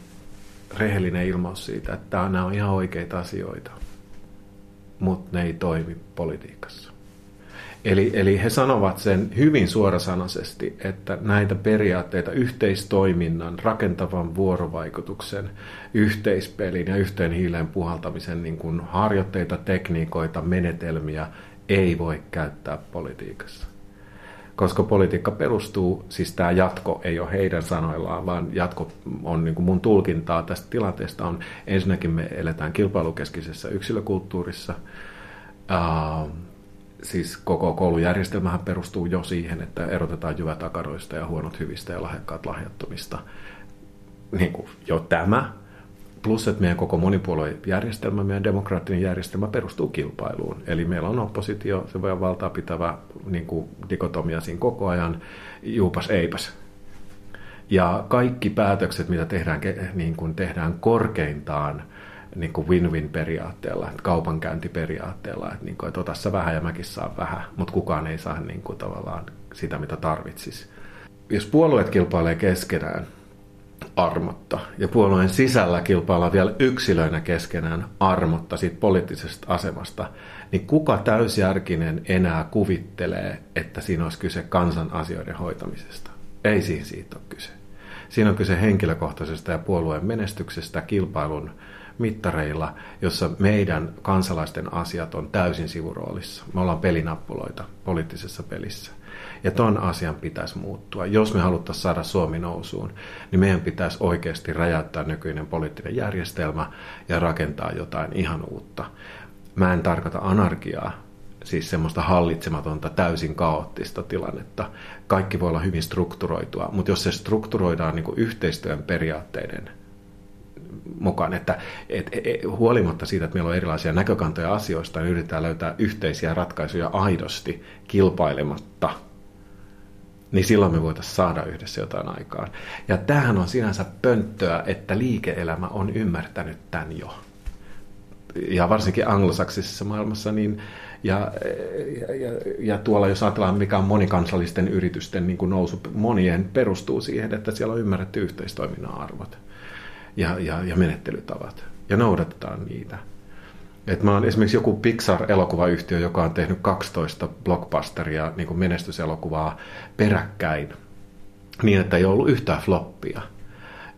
rehellinen ilmaus siitä, että nämä on ihan oikeita asioita, mutta ne ei toimi politiikassa. Eli, eli he sanovat sen hyvin suorasanaisesti, että näitä periaatteita yhteistoiminnan, rakentavan vuorovaikutuksen, yhteispelin ja yhteen hiileen puhaltamisen niin kuin harjoitteita, tekniikoita, menetelmiä ei voi käyttää politiikassa koska politiikka perustuu, siis tämä jatko ei ole heidän sanoillaan, vaan jatko on niin kuin mun tulkintaa tästä tilanteesta on, ensinnäkin me eletään kilpailukeskisessä yksilökulttuurissa, uh, siis koko koulujärjestelmähän perustuu jo siihen, että erotetaan jyvät akaroista ja huonot hyvistä ja lahjakkaat lahjattomista. Niin kuin jo tämä Plus, että meidän koko monipuoluejärjestelmä, meidän demokraattinen järjestelmä perustuu kilpailuun. Eli meillä on oppositio, se voi valtaa pitävä niin kuin dikotomia siinä koko ajan, juupas eipäs. Ja kaikki päätökset, mitä tehdään, niin kuin tehdään korkeintaan niin kuin win-win periaatteella, kaupankäyntiperiaatteella, että, niin kuin, että ota vähän ja mäkin saan vähän, mutta kukaan ei saa niin kuin, tavallaan sitä, mitä tarvitsisi. Jos puolueet kilpailee keskenään, armotta. Ja puolueen sisällä kilpaillaan vielä yksilöinä keskenään armotta siitä poliittisesta asemasta. Niin kuka täysjärkinen enää kuvittelee, että siinä olisi kyse kansan asioiden hoitamisesta? Ei siinä siitä ole kyse. Siinä on kyse henkilökohtaisesta ja puolueen menestyksestä kilpailun mittareilla, jossa meidän kansalaisten asiat on täysin sivuroolissa. Me ollaan pelinappuloita poliittisessa pelissä. Ja ton asian pitäisi muuttua. Jos me haluttaisiin saada Suomi nousuun, niin meidän pitäisi oikeasti räjäyttää nykyinen poliittinen järjestelmä ja rakentaa jotain ihan uutta. Mä en tarkoita anarkiaa, siis semmoista hallitsematonta, täysin kaoottista tilannetta. Kaikki voi olla hyvin strukturoitua, mutta jos se strukturoidaan niin kuin yhteistyön periaatteiden mukaan, että et, et, e, huolimatta siitä, että meillä on erilaisia näkökantoja asioista, niin yritetään löytää yhteisiä ratkaisuja aidosti kilpailematta, niin silloin me voitaisiin saada yhdessä jotain aikaan. Ja tämähän on sinänsä pönttöä, että liike-elämä on ymmärtänyt tämän jo. Ja varsinkin anglosaksisessa maailmassa, niin ja, ja, ja, ja tuolla jos ajatellaan, mikä on monikansallisten yritysten niin kuin nousu, monien perustuu siihen, että siellä on ymmärretty yhteistoiminnan arvot ja, ja, ja menettelytavat. Ja noudatetaan niitä. Et mä oon esimerkiksi joku Pixar-elokuvayhtiö, joka on tehnyt 12 blockbusteria, niin kuin menestyselokuvaa peräkkäin, niin että ei ollut yhtään floppia.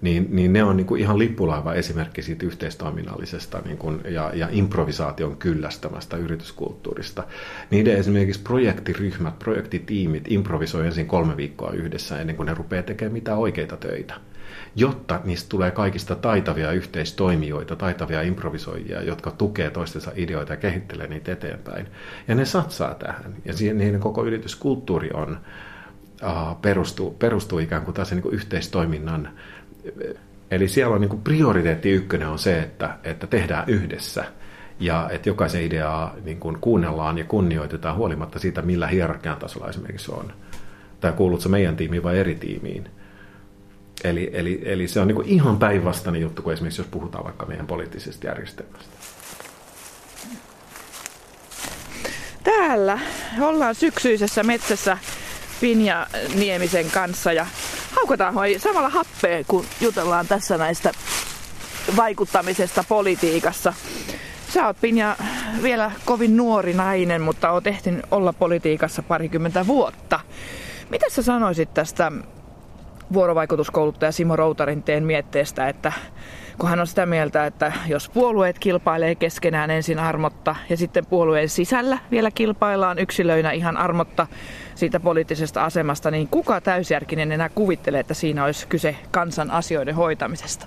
Niin, niin ne on niin kuin ihan lippulaiva esimerkki siitä yhteistoiminnallisesta niin kuin, ja, ja improvisaation kyllästämästä yrityskulttuurista. Niiden esimerkiksi projektiryhmät, projektitiimit improvisoi ensin kolme viikkoa yhdessä ennen kuin ne rupeaa tekemään mitään oikeita töitä jotta niistä tulee kaikista taitavia yhteistoimijoita, taitavia improvisoijia, jotka tukee toistensa ideoita ja kehittelee niitä eteenpäin. Ja ne satsaa tähän. Ja siihen niiden koko yrityskulttuuri on, uh, perustuu, perustuu ikään kuin taas niin yhteistoiminnan. Eli siellä on niin prioriteetti ykkönen on se, että, että tehdään yhdessä ja että jokaisen ideaa niin kuin kuunnellaan ja kunnioitetaan huolimatta siitä, millä hierarkian tasolla esimerkiksi on. Tai kuuluuko meidän tiimiin vai eri tiimiin. Eli, eli, eli se on niin ihan päinvastainen juttu kuin esimerkiksi jos puhutaan vaikka meidän poliittisesta järjestelmästä. Täällä ollaan syksyisessä metsässä Pinja Niemisen kanssa ja haukataan samalla happea, kun jutellaan tässä näistä vaikuttamisesta politiikassa. Sä oot Pinja vielä kovin nuori nainen, mutta oot ehtinyt olla politiikassa parikymmentä vuotta. Mitä sä sanoisit tästä vuorovaikutuskouluttaja Simo Routarinteen mietteestä, että kun hän on sitä mieltä, että jos puolueet kilpailee keskenään ensin armotta ja sitten puolueen sisällä vielä kilpaillaan yksilöinä ihan armotta siitä poliittisesta asemasta, niin kuka täysjärkinen enää kuvittelee, että siinä olisi kyse kansan asioiden hoitamisesta?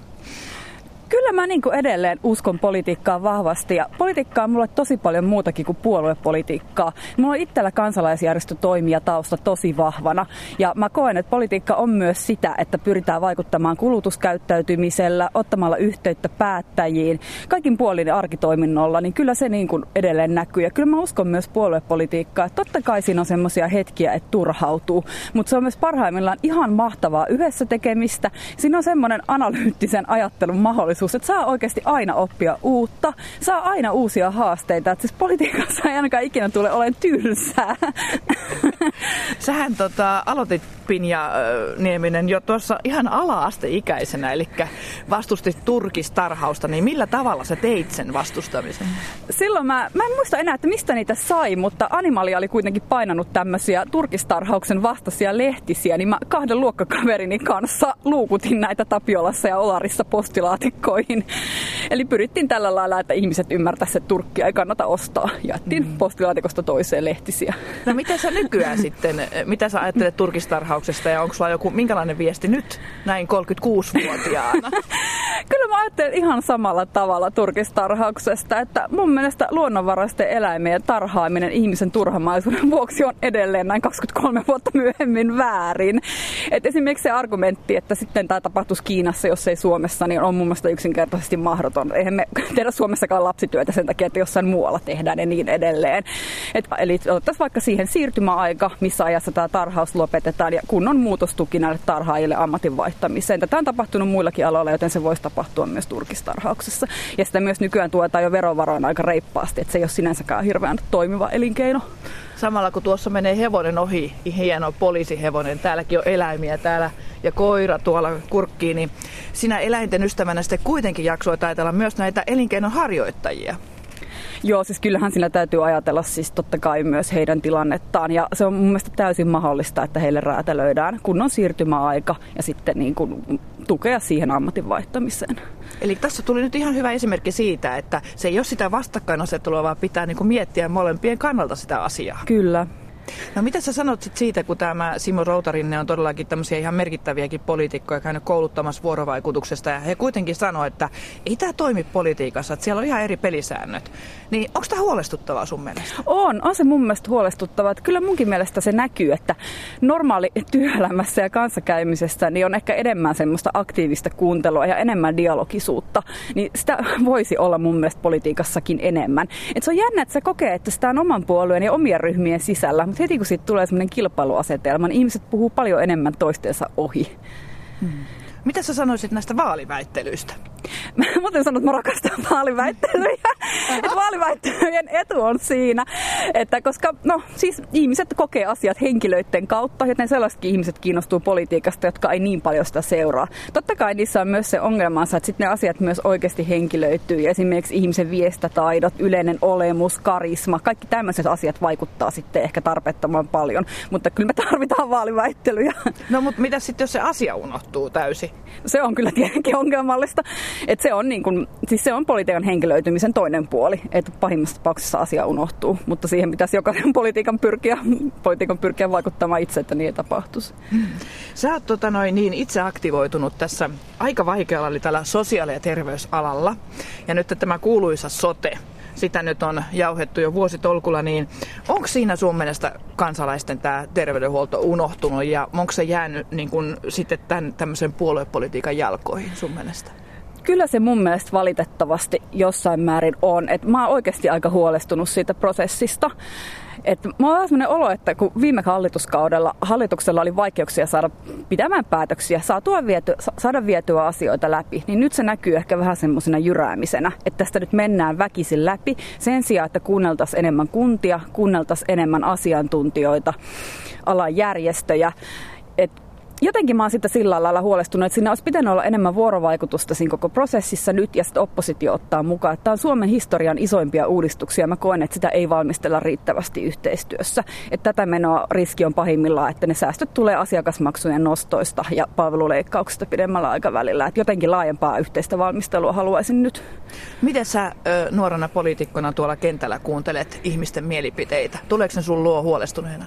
Kyllä mä niin edelleen uskon politiikkaa vahvasti ja politiikkaa on mulle tosi paljon muutakin kuin puoluepolitiikkaa. Mulla on itsellä kansalaisjärjestötoimija tausta tosi vahvana ja mä koen, että politiikka on myös sitä, että pyritään vaikuttamaan kulutuskäyttäytymisellä, ottamalla yhteyttä päättäjiin, kaikin puolin arkitoiminnolla, niin kyllä se niin kuin edelleen näkyy. Ja kyllä mä uskon myös puoluepolitiikkaa, totta kai siinä on semmoisia hetkiä, että turhautuu, mutta se on myös parhaimmillaan ihan mahtavaa yhdessä tekemistä. Siinä on semmoinen analyyttisen ajattelun mahdollisuus mahdollisuus, että saa oikeasti aina oppia uutta, saa aina uusia haasteita. Että siis politiikassa ei ainakaan ikinä tule olemaan tylsää. Sähän tota, aloitit Pinja Nieminen jo tuossa ihan ala-asteikäisenä, eli vastustit turkistarhausta, niin millä tavalla sä teit sen vastustamisen? Silloin mä, mä en muista enää, että mistä niitä sai, mutta Animalia oli kuitenkin painanut tämmöisiä turkistarhauksen vastaisia lehtisiä, niin mä kahden luokkakaverini kanssa luukutin näitä Tapiolassa ja Olarissa postilaatikkoihin. Eli pyrittiin tällä lailla, että ihmiset ymmärtäisivät, että turkkia ei kannata ostaa. Jättiin mm. postilaatikosta toiseen lehtisiä. No miten sä nykyään sitten, mitä sä ajattelet turkistarhauksesta ja onko sulla joku, minkälainen viesti nyt näin 36-vuotiaana? Kyllä mä ajattelen ihan samalla tavalla turkistarhauksesta, että mun mielestä luonnonvaraisten eläimien tarhaaminen ihmisen turhamaisuuden vuoksi on edelleen näin 23 vuotta myöhemmin väärin. Et esimerkiksi se argumentti, että sitten tämä tapahtuisi Kiinassa, jos ei Suomessa, niin on mun mielestä yksinkertaisesti mahdoton. Eihän me tehdä Suomessakaan lapsityötä sen takia, että jossain muualla tehdään ja niin edelleen. Et, eli otettaisiin vaikka siihen siirtymäaika, missä ajassa tämä tarhaus lopetetaan ja kunnon muutostuki näille tarhaajille ammatin vaihtamiseen. Tätä on tapahtunut muillakin aloilla, joten se voisi tapahtua myös turkistarhauksessa. Ja sitä myös nykyään tuetaan jo verovaroin aika reippaasti, että se ei ole sinänsäkään hirveän toimiva elinkeino. Samalla kun tuossa menee hevonen ohi, hieno poliisihevonen, täälläkin on eläimiä täällä ja koira tuolla kurkkiin, niin sinä eläinten ystävänä sitten kuitenkin jaksoit ajatella myös näitä elinkeinon harjoittajia. Joo, siis kyllähän siinä täytyy ajatella siis totta kai myös heidän tilannettaan. Ja se on mun mielestä täysin mahdollista, että heille räätälöidään kunnon siirtymäaika ja sitten niin kuin tukea siihen ammatin vaihtamiseen. Eli tässä tuli nyt ihan hyvä esimerkki siitä, että se ei ole sitä vastakkainasettelua, vaan pitää niin kuin miettiä molempien kannalta sitä asiaa. Kyllä. No mitä sä sanot sit siitä, kun tämä Simo Routarinne on todellakin tämmöisiä ihan merkittäviäkin poliitikkoja käynyt kouluttamassa vuorovaikutuksesta ja he kuitenkin sanoo, että ei tämä toimi politiikassa, että siellä on ihan eri pelisäännöt. Niin onko tämä huolestuttavaa sun mielestä? On, on se mun mielestä huolestuttavaa. Että kyllä munkin mielestä se näkyy, että normaali työelämässä ja kanssakäymisessä niin on ehkä enemmän semmoista aktiivista kuuntelua ja enemmän dialogisuutta. Niin sitä voisi olla mun mielestä politiikassakin enemmän. Et se on jännä, että se kokee, että sitä on oman puolueen ja omien ryhmien sisällä, mutta heti kun siitä tulee semmoinen kilpailuasetelma, niin ihmiset puhuu paljon enemmän toistensa ohi. Hmm. Mitä sä sanoisit näistä vaaliväittelyistä? Mä muuten sanon, että mä rakastan vaaliväittelyjä. että vaaliväittelyjen etu on siinä, että koska no, siis ihmiset kokee asiat henkilöiden kautta, joten sellaisetkin ihmiset kiinnostuu politiikasta, jotka ei niin paljon sitä seuraa. Totta kai niissä on myös se ongelmansa, että sitten ne asiat myös oikeasti henkilöityy. Esimerkiksi ihmisen viesтэtaidot, yleinen olemus, karisma, kaikki tämmöiset asiat vaikuttaa sitten ehkä tarpeettoman paljon. Mutta kyllä me tarvitaan vaaliväittelyjä. No mutta mitä sitten, jos se asia unohtuu täysin? Se on kyllä tietenkin ongelmallista. Et se, on niin kun, siis se on politiikan henkilöitymisen toinen puoli, että pahimmassa tapauksessa asia unohtuu, mutta siihen pitäisi jokaisen politiikan pyrkiä, politiikan pyrkiä vaikuttamaan itse, että niin ei tapahtuisi. Sä oot tota noin, niin itse aktivoitunut tässä aika vaikealla eli tällä sosiaali- ja terveysalalla. Ja nyt tämä kuuluisa sote, sitä nyt on jauhettu jo vuositolkulla, niin onko siinä sun mielestä kansalaisten tämä terveydenhuolto unohtunut ja onko se jäänyt niin kun, sitten tämän tämmöisen puoluepolitiikan jalkoihin sun mielestä? Kyllä se mun mielestä valitettavasti jossain määrin on. Et mä oon oikeasti aika huolestunut siitä prosessista. Et mulla on sellainen olo, että kun viime hallituskaudella hallituksella oli vaikeuksia saada pidämään päätöksiä, saada vietyä, saada vietyä asioita läpi, niin nyt se näkyy ehkä vähän semmoisena jyräämisenä, että tästä nyt mennään väkisin läpi sen sijaan, että kuunneltaisiin enemmän kuntia, kuunneltaisiin enemmän asiantuntijoita, alan järjestöjä. Et jotenkin mä oon sitten sillä lailla huolestunut, että siinä olisi pitänyt olla enemmän vuorovaikutusta siinä koko prosessissa nyt ja sitten oppositio ottaa mukaan. Tämä on Suomen historian isoimpia uudistuksia. Mä koen, että sitä ei valmistella riittävästi yhteistyössä. Että tätä menoa riski on pahimmillaan, että ne säästöt tulee asiakasmaksujen nostoista ja palveluleikkauksista pidemmällä aikavälillä. Että jotenkin laajempaa yhteistä valmistelua haluaisin nyt. Miten sä nuorena poliitikkona tuolla kentällä kuuntelet ihmisten mielipiteitä? Tuleeko ne sun luo huolestuneena?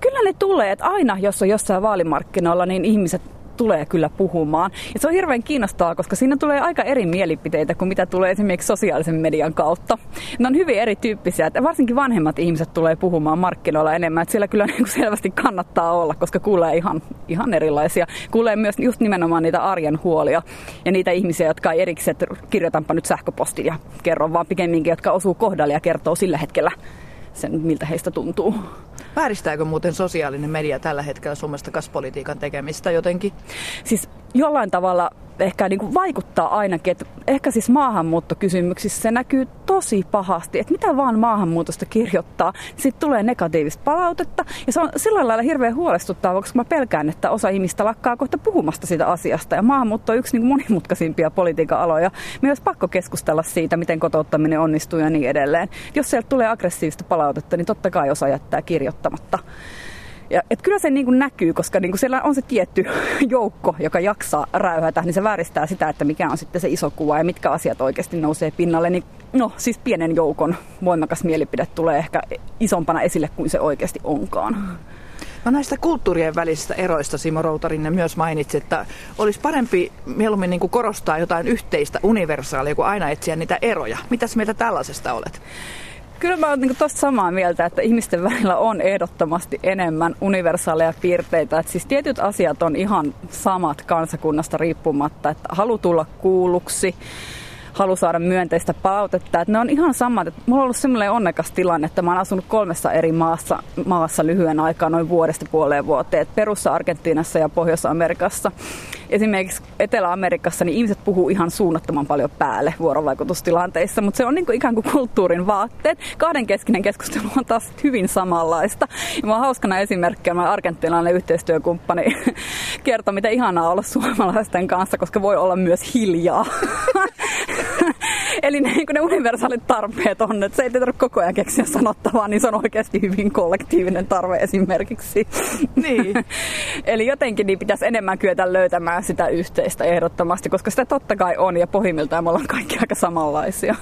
Kyllä ne tulee. Että aina, jos on jossain vaalimarkkinoilla, niin ihmiset tulee kyllä puhumaan. Ja se on hirveän kiinnostavaa, koska siinä tulee aika eri mielipiteitä kuin mitä tulee esimerkiksi sosiaalisen median kautta. Ne on hyvin erityyppisiä, että varsinkin vanhemmat ihmiset tulee puhumaan markkinoilla enemmän, että siellä kyllä niin kuin selvästi kannattaa olla, koska kuulee ihan, ihan erilaisia. Kuulee myös just nimenomaan niitä arjen huolia ja niitä ihmisiä, jotka ei erikseen, että kirjoitanpa nyt sähköpostin ja kerron, vaan pikemminkin, jotka osuu kohdalle ja kertoo sillä hetkellä sen, miltä heistä tuntuu. Vääristääkö muuten sosiaalinen media tällä hetkellä Suomesta kaspolitiikan tekemistä jotenkin? Siis jollain tavalla ehkä niin kuin vaikuttaa ainakin, että ehkä siis maahanmuuttokysymyksissä se näkyy tosi pahasti, että mitä vaan maahanmuutosta kirjoittaa, niin sitten tulee negatiivista palautetta. Ja se on sillä lailla hirveän huolestuttavaa, koska mä pelkään, että osa ihmistä lakkaa kohta puhumasta siitä asiasta. Ja maahanmuutto on yksi niin monimutkaisimpia politiikan aloja. Meidän olisi pakko keskustella siitä, miten kotouttaminen onnistuu ja niin edelleen. Jos sieltä tulee aggressiivista palautetta, niin totta kai osa jättää kirjoittamatta. Ja, et kyllä se niin kuin näkyy, koska niin kuin siellä on se tietty joukko, joka jaksaa räyhätä, niin se vääristää sitä, että mikä on sitten se iso kuva ja mitkä asiat oikeasti nousee pinnalle. Niin, no siis pienen joukon voimakas mielipide tulee ehkä isompana esille kuin se oikeasti onkaan. No näistä kulttuurien välisistä eroista Simo Routarinne myös mainitsi, että olisi parempi mieluummin niin kuin korostaa jotain yhteistä, universaalia, kuin aina etsiä niitä eroja. Mitäs mieltä tällaisesta olet? Kyllä mä olen niin tuosta samaa mieltä, että ihmisten välillä on ehdottomasti enemmän universaaleja piirteitä. Että siis tietyt asiat on ihan samat kansakunnasta riippumatta, että halu tulla kuulluksi, halu saada myönteistä palautetta. Että ne on ihan samat. Että mulla on ollut semmoinen onnekas tilanne, että mä oon asunut kolmessa eri maassa, maassa lyhyen aikaa, noin vuodesta puoleen vuoteen. Perussa Argentiinassa ja Pohjois-Amerikassa. Esimerkiksi Etelä-Amerikassa niin ihmiset puhuu ihan suunnattoman paljon päälle vuorovaikutustilanteissa, mutta se on niin kuin ikään kuin kulttuurin vaatteet. Kahdenkeskinen keskustelu on taas hyvin samanlaista. Ja mä oon hauskana esimerkkinä, mä argentiinalainen yhteistyökumppani kertoi, mitä ihanaa olla suomalaisten kanssa, koska voi olla myös hiljaa. Eli ne, niin ne universaalit tarpeet on, että se ei tarvitse koko ajan keksiä sanottavaa, niin se on oikeasti hyvin kollektiivinen tarve esimerkiksi. Niin. Eli jotenkin niin pitäisi enemmän kyetä löytämään sitä yhteistä ehdottomasti, koska sitä totta kai on ja pohjimmiltaan me ollaan kaikki aika samanlaisia.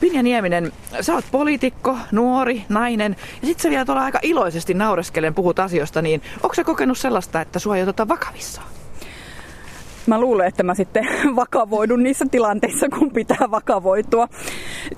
Pinja Nieminen, sä oot poliitikko, nuori, nainen ja sit sä vielä tuolla aika iloisesti naureskelen puhut asioista, niin onko sä kokenut sellaista, että sua ei oteta vakavissaan? Mä luulen, että mä sitten vakavoidun niissä tilanteissa, kun pitää vakavoitua.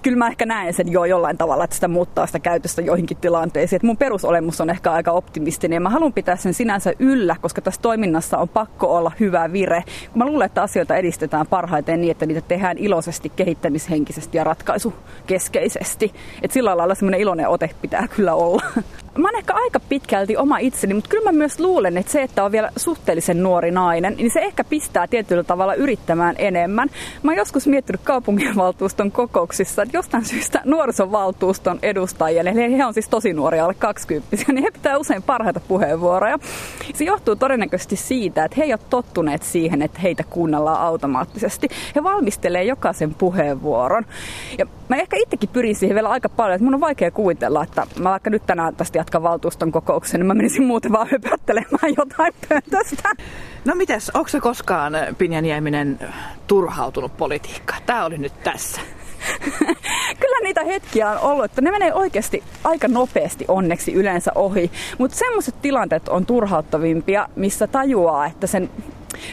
Kyllä mä ehkä näen sen jo jollain tavalla, että sitä muuttaa sitä käytöstä joihinkin tilanteisiin. Et mun perusolemus on ehkä aika optimistinen ja mä haluan pitää sen sinänsä yllä, koska tässä toiminnassa on pakko olla hyvä vire. Mä luulen, että asioita edistetään parhaiten niin, että niitä tehdään iloisesti, kehittämishenkisesti ja ratkaisukeskeisesti. Et sillä lailla semmoinen iloinen ote pitää kyllä olla. Mä oon ehkä aika pitkälti oma itseni, mutta kyllä mä myös luulen, että se, että on vielä suhteellisen nuori nainen, niin se ehkä pistää tietyllä tavalla yrittämään enemmän. Mä oon joskus miettinyt kaupunginvaltuuston kokouksissa, että jostain syystä nuorisovaltuuston edustajia, eli he on siis tosi nuoria, alle 20 niin he pitää usein parhaita puheenvuoroja. Se johtuu todennäköisesti siitä, että he eivät ole tottuneet siihen, että heitä kuunnellaan automaattisesti. He valmistelee jokaisen puheenvuoron. Ja mä ehkä itsekin pyrin siihen vielä aika paljon, että mun on vaikea kuvitella, että mä vaikka nyt tänään tästä jatkan valtuuston kokouksen, niin mä menisin muuten vaan höpöttelemään jotain pöntöstä. No mites, onko se koskaan Pinja Nieminen turhautunut politiikkaan? Tämä oli nyt tässä. Kyllä niitä hetkiä on ollut, että ne menee oikeasti aika nopeasti onneksi yleensä ohi. Mutta semmoiset tilanteet on turhauttavimpia, missä tajuaa, että sen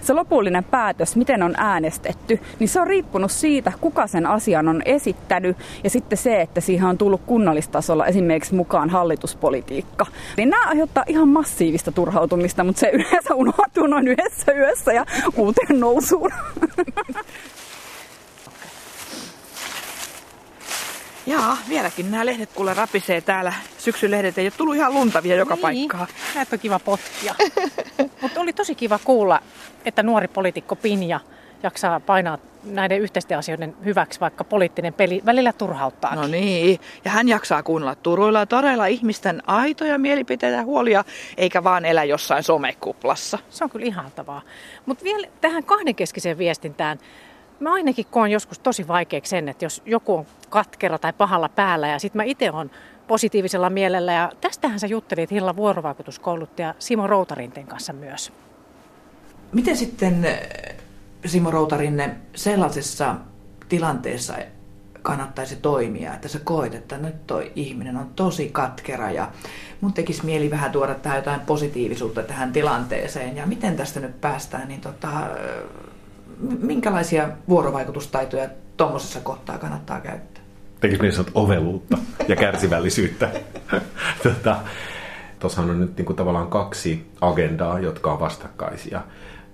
se lopullinen päätös, miten on äänestetty, niin se on riippunut siitä, kuka sen asian on esittänyt ja sitten se, että siihen on tullut kunnallistasolla esimerkiksi mukaan hallituspolitiikka. Niin nämä aiheuttaa ihan massiivista turhautumista, mutta se yleensä unohtuu noin yhdessä yössä ja uuteen nousuun. Jaa, vieläkin nämä lehdet kuule rapisee täällä. Syksylehdet ei ole tullut ihan luntavia joka niin. paikkaan. Näitä on kiva potkia. Mutta oli tosi kiva kuulla, että nuori poliitikko Pinja jaksaa painaa näiden yhteisten asioiden hyväksi, vaikka poliittinen peli välillä turhauttaa. No niin, ja hän jaksaa kuunnella turuilla todella ihmisten aitoja mielipiteitä ja huolia, eikä vaan elä jossain somekuplassa. Se on kyllä ihaltavaa. Mutta vielä tähän kahdenkeskiseen viestintään. Mä ainakin koen joskus tosi vaikeaksi sen, että jos joku on katkera tai pahalla päällä ja sitten mä itse on positiivisella mielellä. Ja tästähän sä juttelit Hilla vuorovaikutuskouluttaja Simo Routarinten kanssa myös. Miten sitten Simo Routarinne sellaisessa tilanteessa kannattaisi toimia, että sä koet, että nyt toi ihminen on tosi katkera ja mun tekisi mieli vähän tuoda tähän jotain positiivisuutta tähän tilanteeseen ja miten tästä nyt päästään, niin tota, minkälaisia vuorovaikutustaitoja tuommoisessa kohtaa kannattaa käyttää? Tekisi niin sanottu oveluutta ja kärsivällisyyttä. tota, Tuossahan on nyt niin kuin tavallaan kaksi agendaa, jotka on vastakkaisia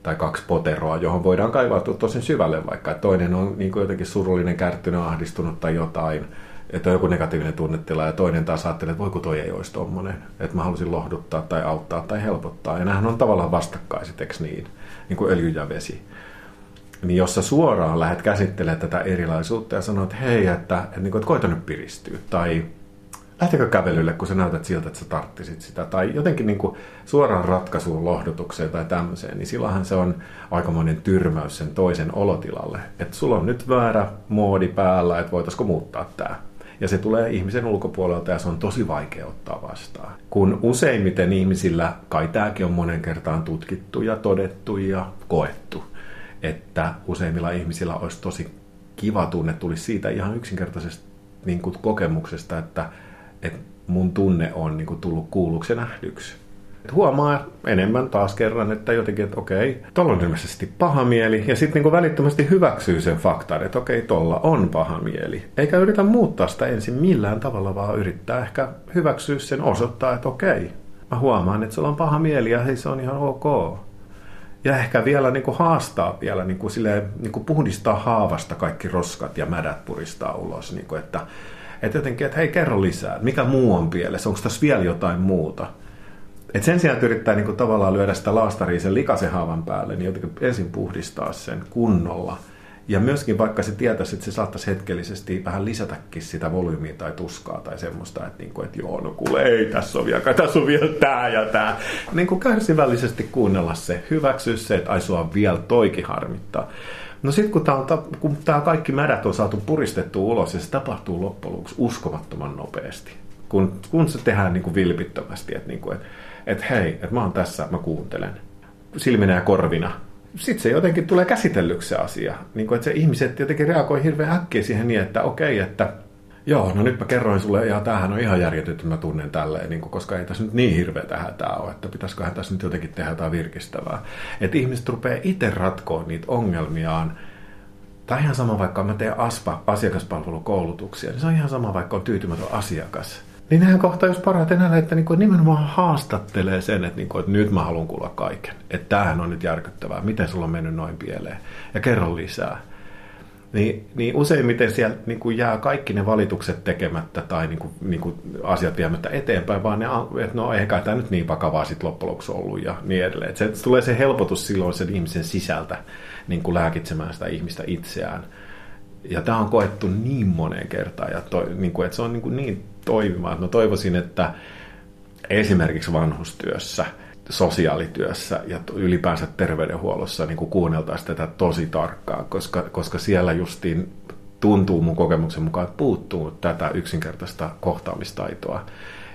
tai kaksi poteroa, johon voidaan kaivautua tosi syvälle vaikka. Toinen on niin kuin jotenkin surullinen, kärttynyt, ahdistunut tai jotain, että on joku negatiivinen tunnetila ja toinen taas ajattelee, että voiko toi ei olisi tommonen, että mä halusin lohduttaa tai auttaa tai helpottaa. Ja nämähän on tavallaan vastakkaiset, eikö niin? Niin kuin öljy ja vesi niin jos sä suoraan lähdet käsittelemään tätä erilaisuutta ja sanot, että hei, että, että, niin kuin, että koita nyt piristyä, tai lähtekö kävelylle, kun sä näytät siltä, että sä tarttisit sitä, tai jotenkin niin kuin suoraan ratkaisuun, lohdutukseen tai tämmöiseen, niin silloinhan se on aikamoinen tyrmäys sen toisen olotilalle. Että sulla on nyt väärä moodi päällä, että voitaisiko muuttaa tämä. Ja se tulee ihmisen ulkopuolelta ja se on tosi vaikea ottaa vastaan. Kun useimmiten ihmisillä, kai tämäkin on monen kertaan tutkittu ja todettu ja koettu, että useimmilla ihmisillä olisi tosi kiva tunne, tulisi siitä ihan yksinkertaisesta niin kuin kokemuksesta, että, että mun tunne on niin kuin tullut kuulluksi ja nähdyksi. Et huomaa enemmän taas kerran, että jotenkin, että okei, tuolla on ilmeisesti paha mieli, ja sitten niin välittömästi hyväksyy sen faktan, että okei, tuolla on paha mieli. Eikä yritä muuttaa sitä ensin millään tavalla, vaan yrittää ehkä hyväksyä sen, osoittaa, että okei, mä huomaan, että sulla on paha mieli, ja hei, se on ihan ok. Ja ehkä vielä niin kuin haastaa vielä, niin kuin silleen, niin kuin puhdistaa haavasta kaikki roskat ja mädät puristaa ulos. Niin kuin, että, että jotenkin, että hei kerro lisää, mikä muu on pielessä, onko tässä vielä jotain muuta. Et sen sijaan, että yrittää niin kuin, tavallaan lyödä sitä laastaria sen likaisen haavan päälle, niin jotenkin ensin puhdistaa sen kunnolla – ja myöskin vaikka se tietäisi, että se saattaisi hetkellisesti vähän lisätäkin sitä volyymia tai tuskaa tai semmoista, että, niin kuin, että joo, no kuule, ei, tässä on vielä, tässä on vielä tämä ja tämä. Niin kuin kärsivällisesti kuunnella se, hyväksyä se, että ai sua vielä toikin harmittaa. No sitten kun tämä, kun tämä kaikki mädät on saatu puristettu ulos ja se tapahtuu loppujen lopuksi uskomattoman nopeasti. Kun, kun se tehdään niin kuin vilpittömästi, että, niin kuin, että, että hei, että mä oon tässä, mä kuuntelen silminä ja korvina sitten se jotenkin tulee käsitellyksi se asia. Niin kuin, että se ihmiset jotenkin reagoi hirveän äkkiä siihen niin, että okei, että joo, no nyt mä kerroin sulle, ja tämähän on ihan järjetty, että mä tunnen tälleen, niin kuin, koska ei tässä nyt niin hirveä hätää ole, että pitäisiköhän tässä nyt jotenkin tehdä jotain virkistävää. Että ihmiset rupeaa itse ratkoa niitä ongelmiaan, tai ihan sama, vaikka mä teen ASPA, asiakaspalvelukoulutuksia, niin se on ihan sama, vaikka on tyytymätön asiakas niin nehän kohtaa just parhaiten nähdä, että niin kuin nimenomaan haastattelee sen, että, niin kuin, että nyt mä haluan kuulla kaiken. Että tämähän on nyt järkyttävää. Miten sulla on mennyt noin pieleen? Ja kerro lisää. Niin, niin useimmiten siellä niin kuin jää kaikki ne valitukset tekemättä tai niin kuin, niin kuin asiat viemättä eteenpäin, vaan ne, että no eikä tämä nyt niin vakavaa sitten loppujen lopuksi ollut ja niin edelleen. Että se, tulee se helpotus silloin sen ihmisen sisältä niin kuin lääkitsemään sitä ihmistä itseään. Ja tämä on koettu niin moneen kertaan, ja toi, niin kuin, että se on niin, kuin niin toimimaan. No toivoisin, että esimerkiksi vanhustyössä, sosiaalityössä ja ylipäänsä terveydenhuollossa niin kuin kuunneltaisiin tätä tosi tarkkaan, koska, koska siellä justiin tuntuu mun kokemuksen mukaan, että puuttuu tätä yksinkertaista kohtaamistaitoa.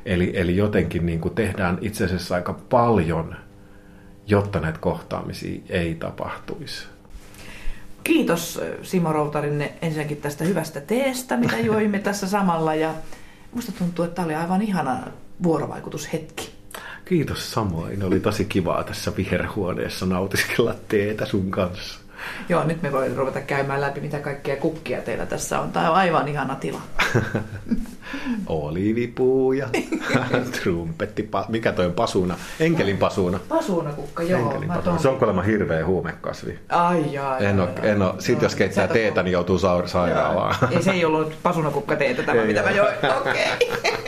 Eli, eli jotenkin niin kuin tehdään itse asiassa aika paljon, jotta näitä kohtaamisia ei tapahtuisi. Kiitos Simo Routarinne ensinnäkin tästä hyvästä teestä, mitä juoimme tässä samalla. Ja musta tuntuu, että tämä oli aivan ihana vuorovaikutushetki. Kiitos samoin. Oli tosi kivaa tässä viherhuoneessa nautiskella teetä sun kanssa. Joo, nyt me voimme ruveta käymään läpi, mitä kaikkea kukkia teillä tässä on. Tämä on aivan ihana tila. Olivipuu ja trumpetti. Mikä toi on pasuna? Enkelin pasuna. Pasuna kukka, joo. Enkelin pasuna. Se on kuulemma hirveä huumekasvi. Ai jaa. En ole, en ole. Sitten jos keittää teetä, niin joutuu sairaalaan. Ei se ei ollut pasunakukka teetä tämä, ei mitä mä join. Okei. Okay.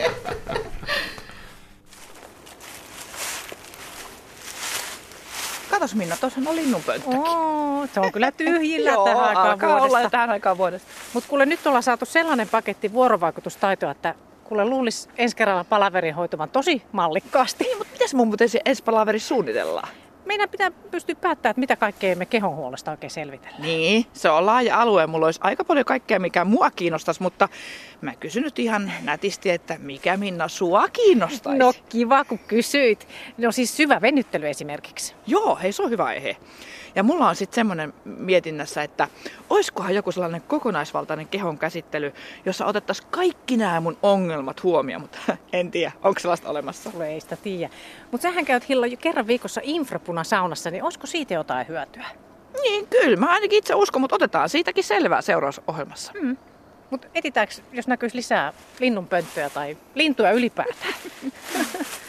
Katos Minna, tuossa on linnunpönttökin. Oh, se on kyllä tyhjillä tähän aikaan vuodesta. olla tähän aikaan vuodesta. Mutta kuule, nyt ollaan saatu sellainen paketti vuorovaikutustaitoa, että kuule luulisi ensi kerralla palaverin hoituvan tosi mallikkaasti. Niin, mutta mitäs mun muuten ensi palaveri suunnitellaan? meidän pitää pystyä päättämään, että mitä kaikkea me kehonhuollosta oikein selvitellä. Niin, se on laaja alue. Mulla olisi aika paljon kaikkea, mikä mua kiinnostaisi, mutta mä kysyn nyt ihan nätisti, että mikä Minna sua kiinnostaisi? No kiva, kun kysyit. No siis syvä venyttely esimerkiksi. Joo, hei se on hyvä aihe. Ja mulla on sitten semmoinen mietinnässä, että oiskohan joku sellainen kokonaisvaltainen kehon käsittely, jossa otettaisiin kaikki nämä mun ongelmat huomioon, mutta en tiedä, onko sellaista olemassa. Ei sitä tiedä. Mutta sähän käyt Hilla jo kerran viikossa infrapuna-saunassa, niin olisiko siitä jotain hyötyä? Niin, kyllä. Mä ainakin itse uskon, mutta otetaan siitäkin selvää seurausohjelmassa. Mm. Mutta etitäänkö, jos näkyisi lisää linnunpönttöjä tai lintuja ylipäätään?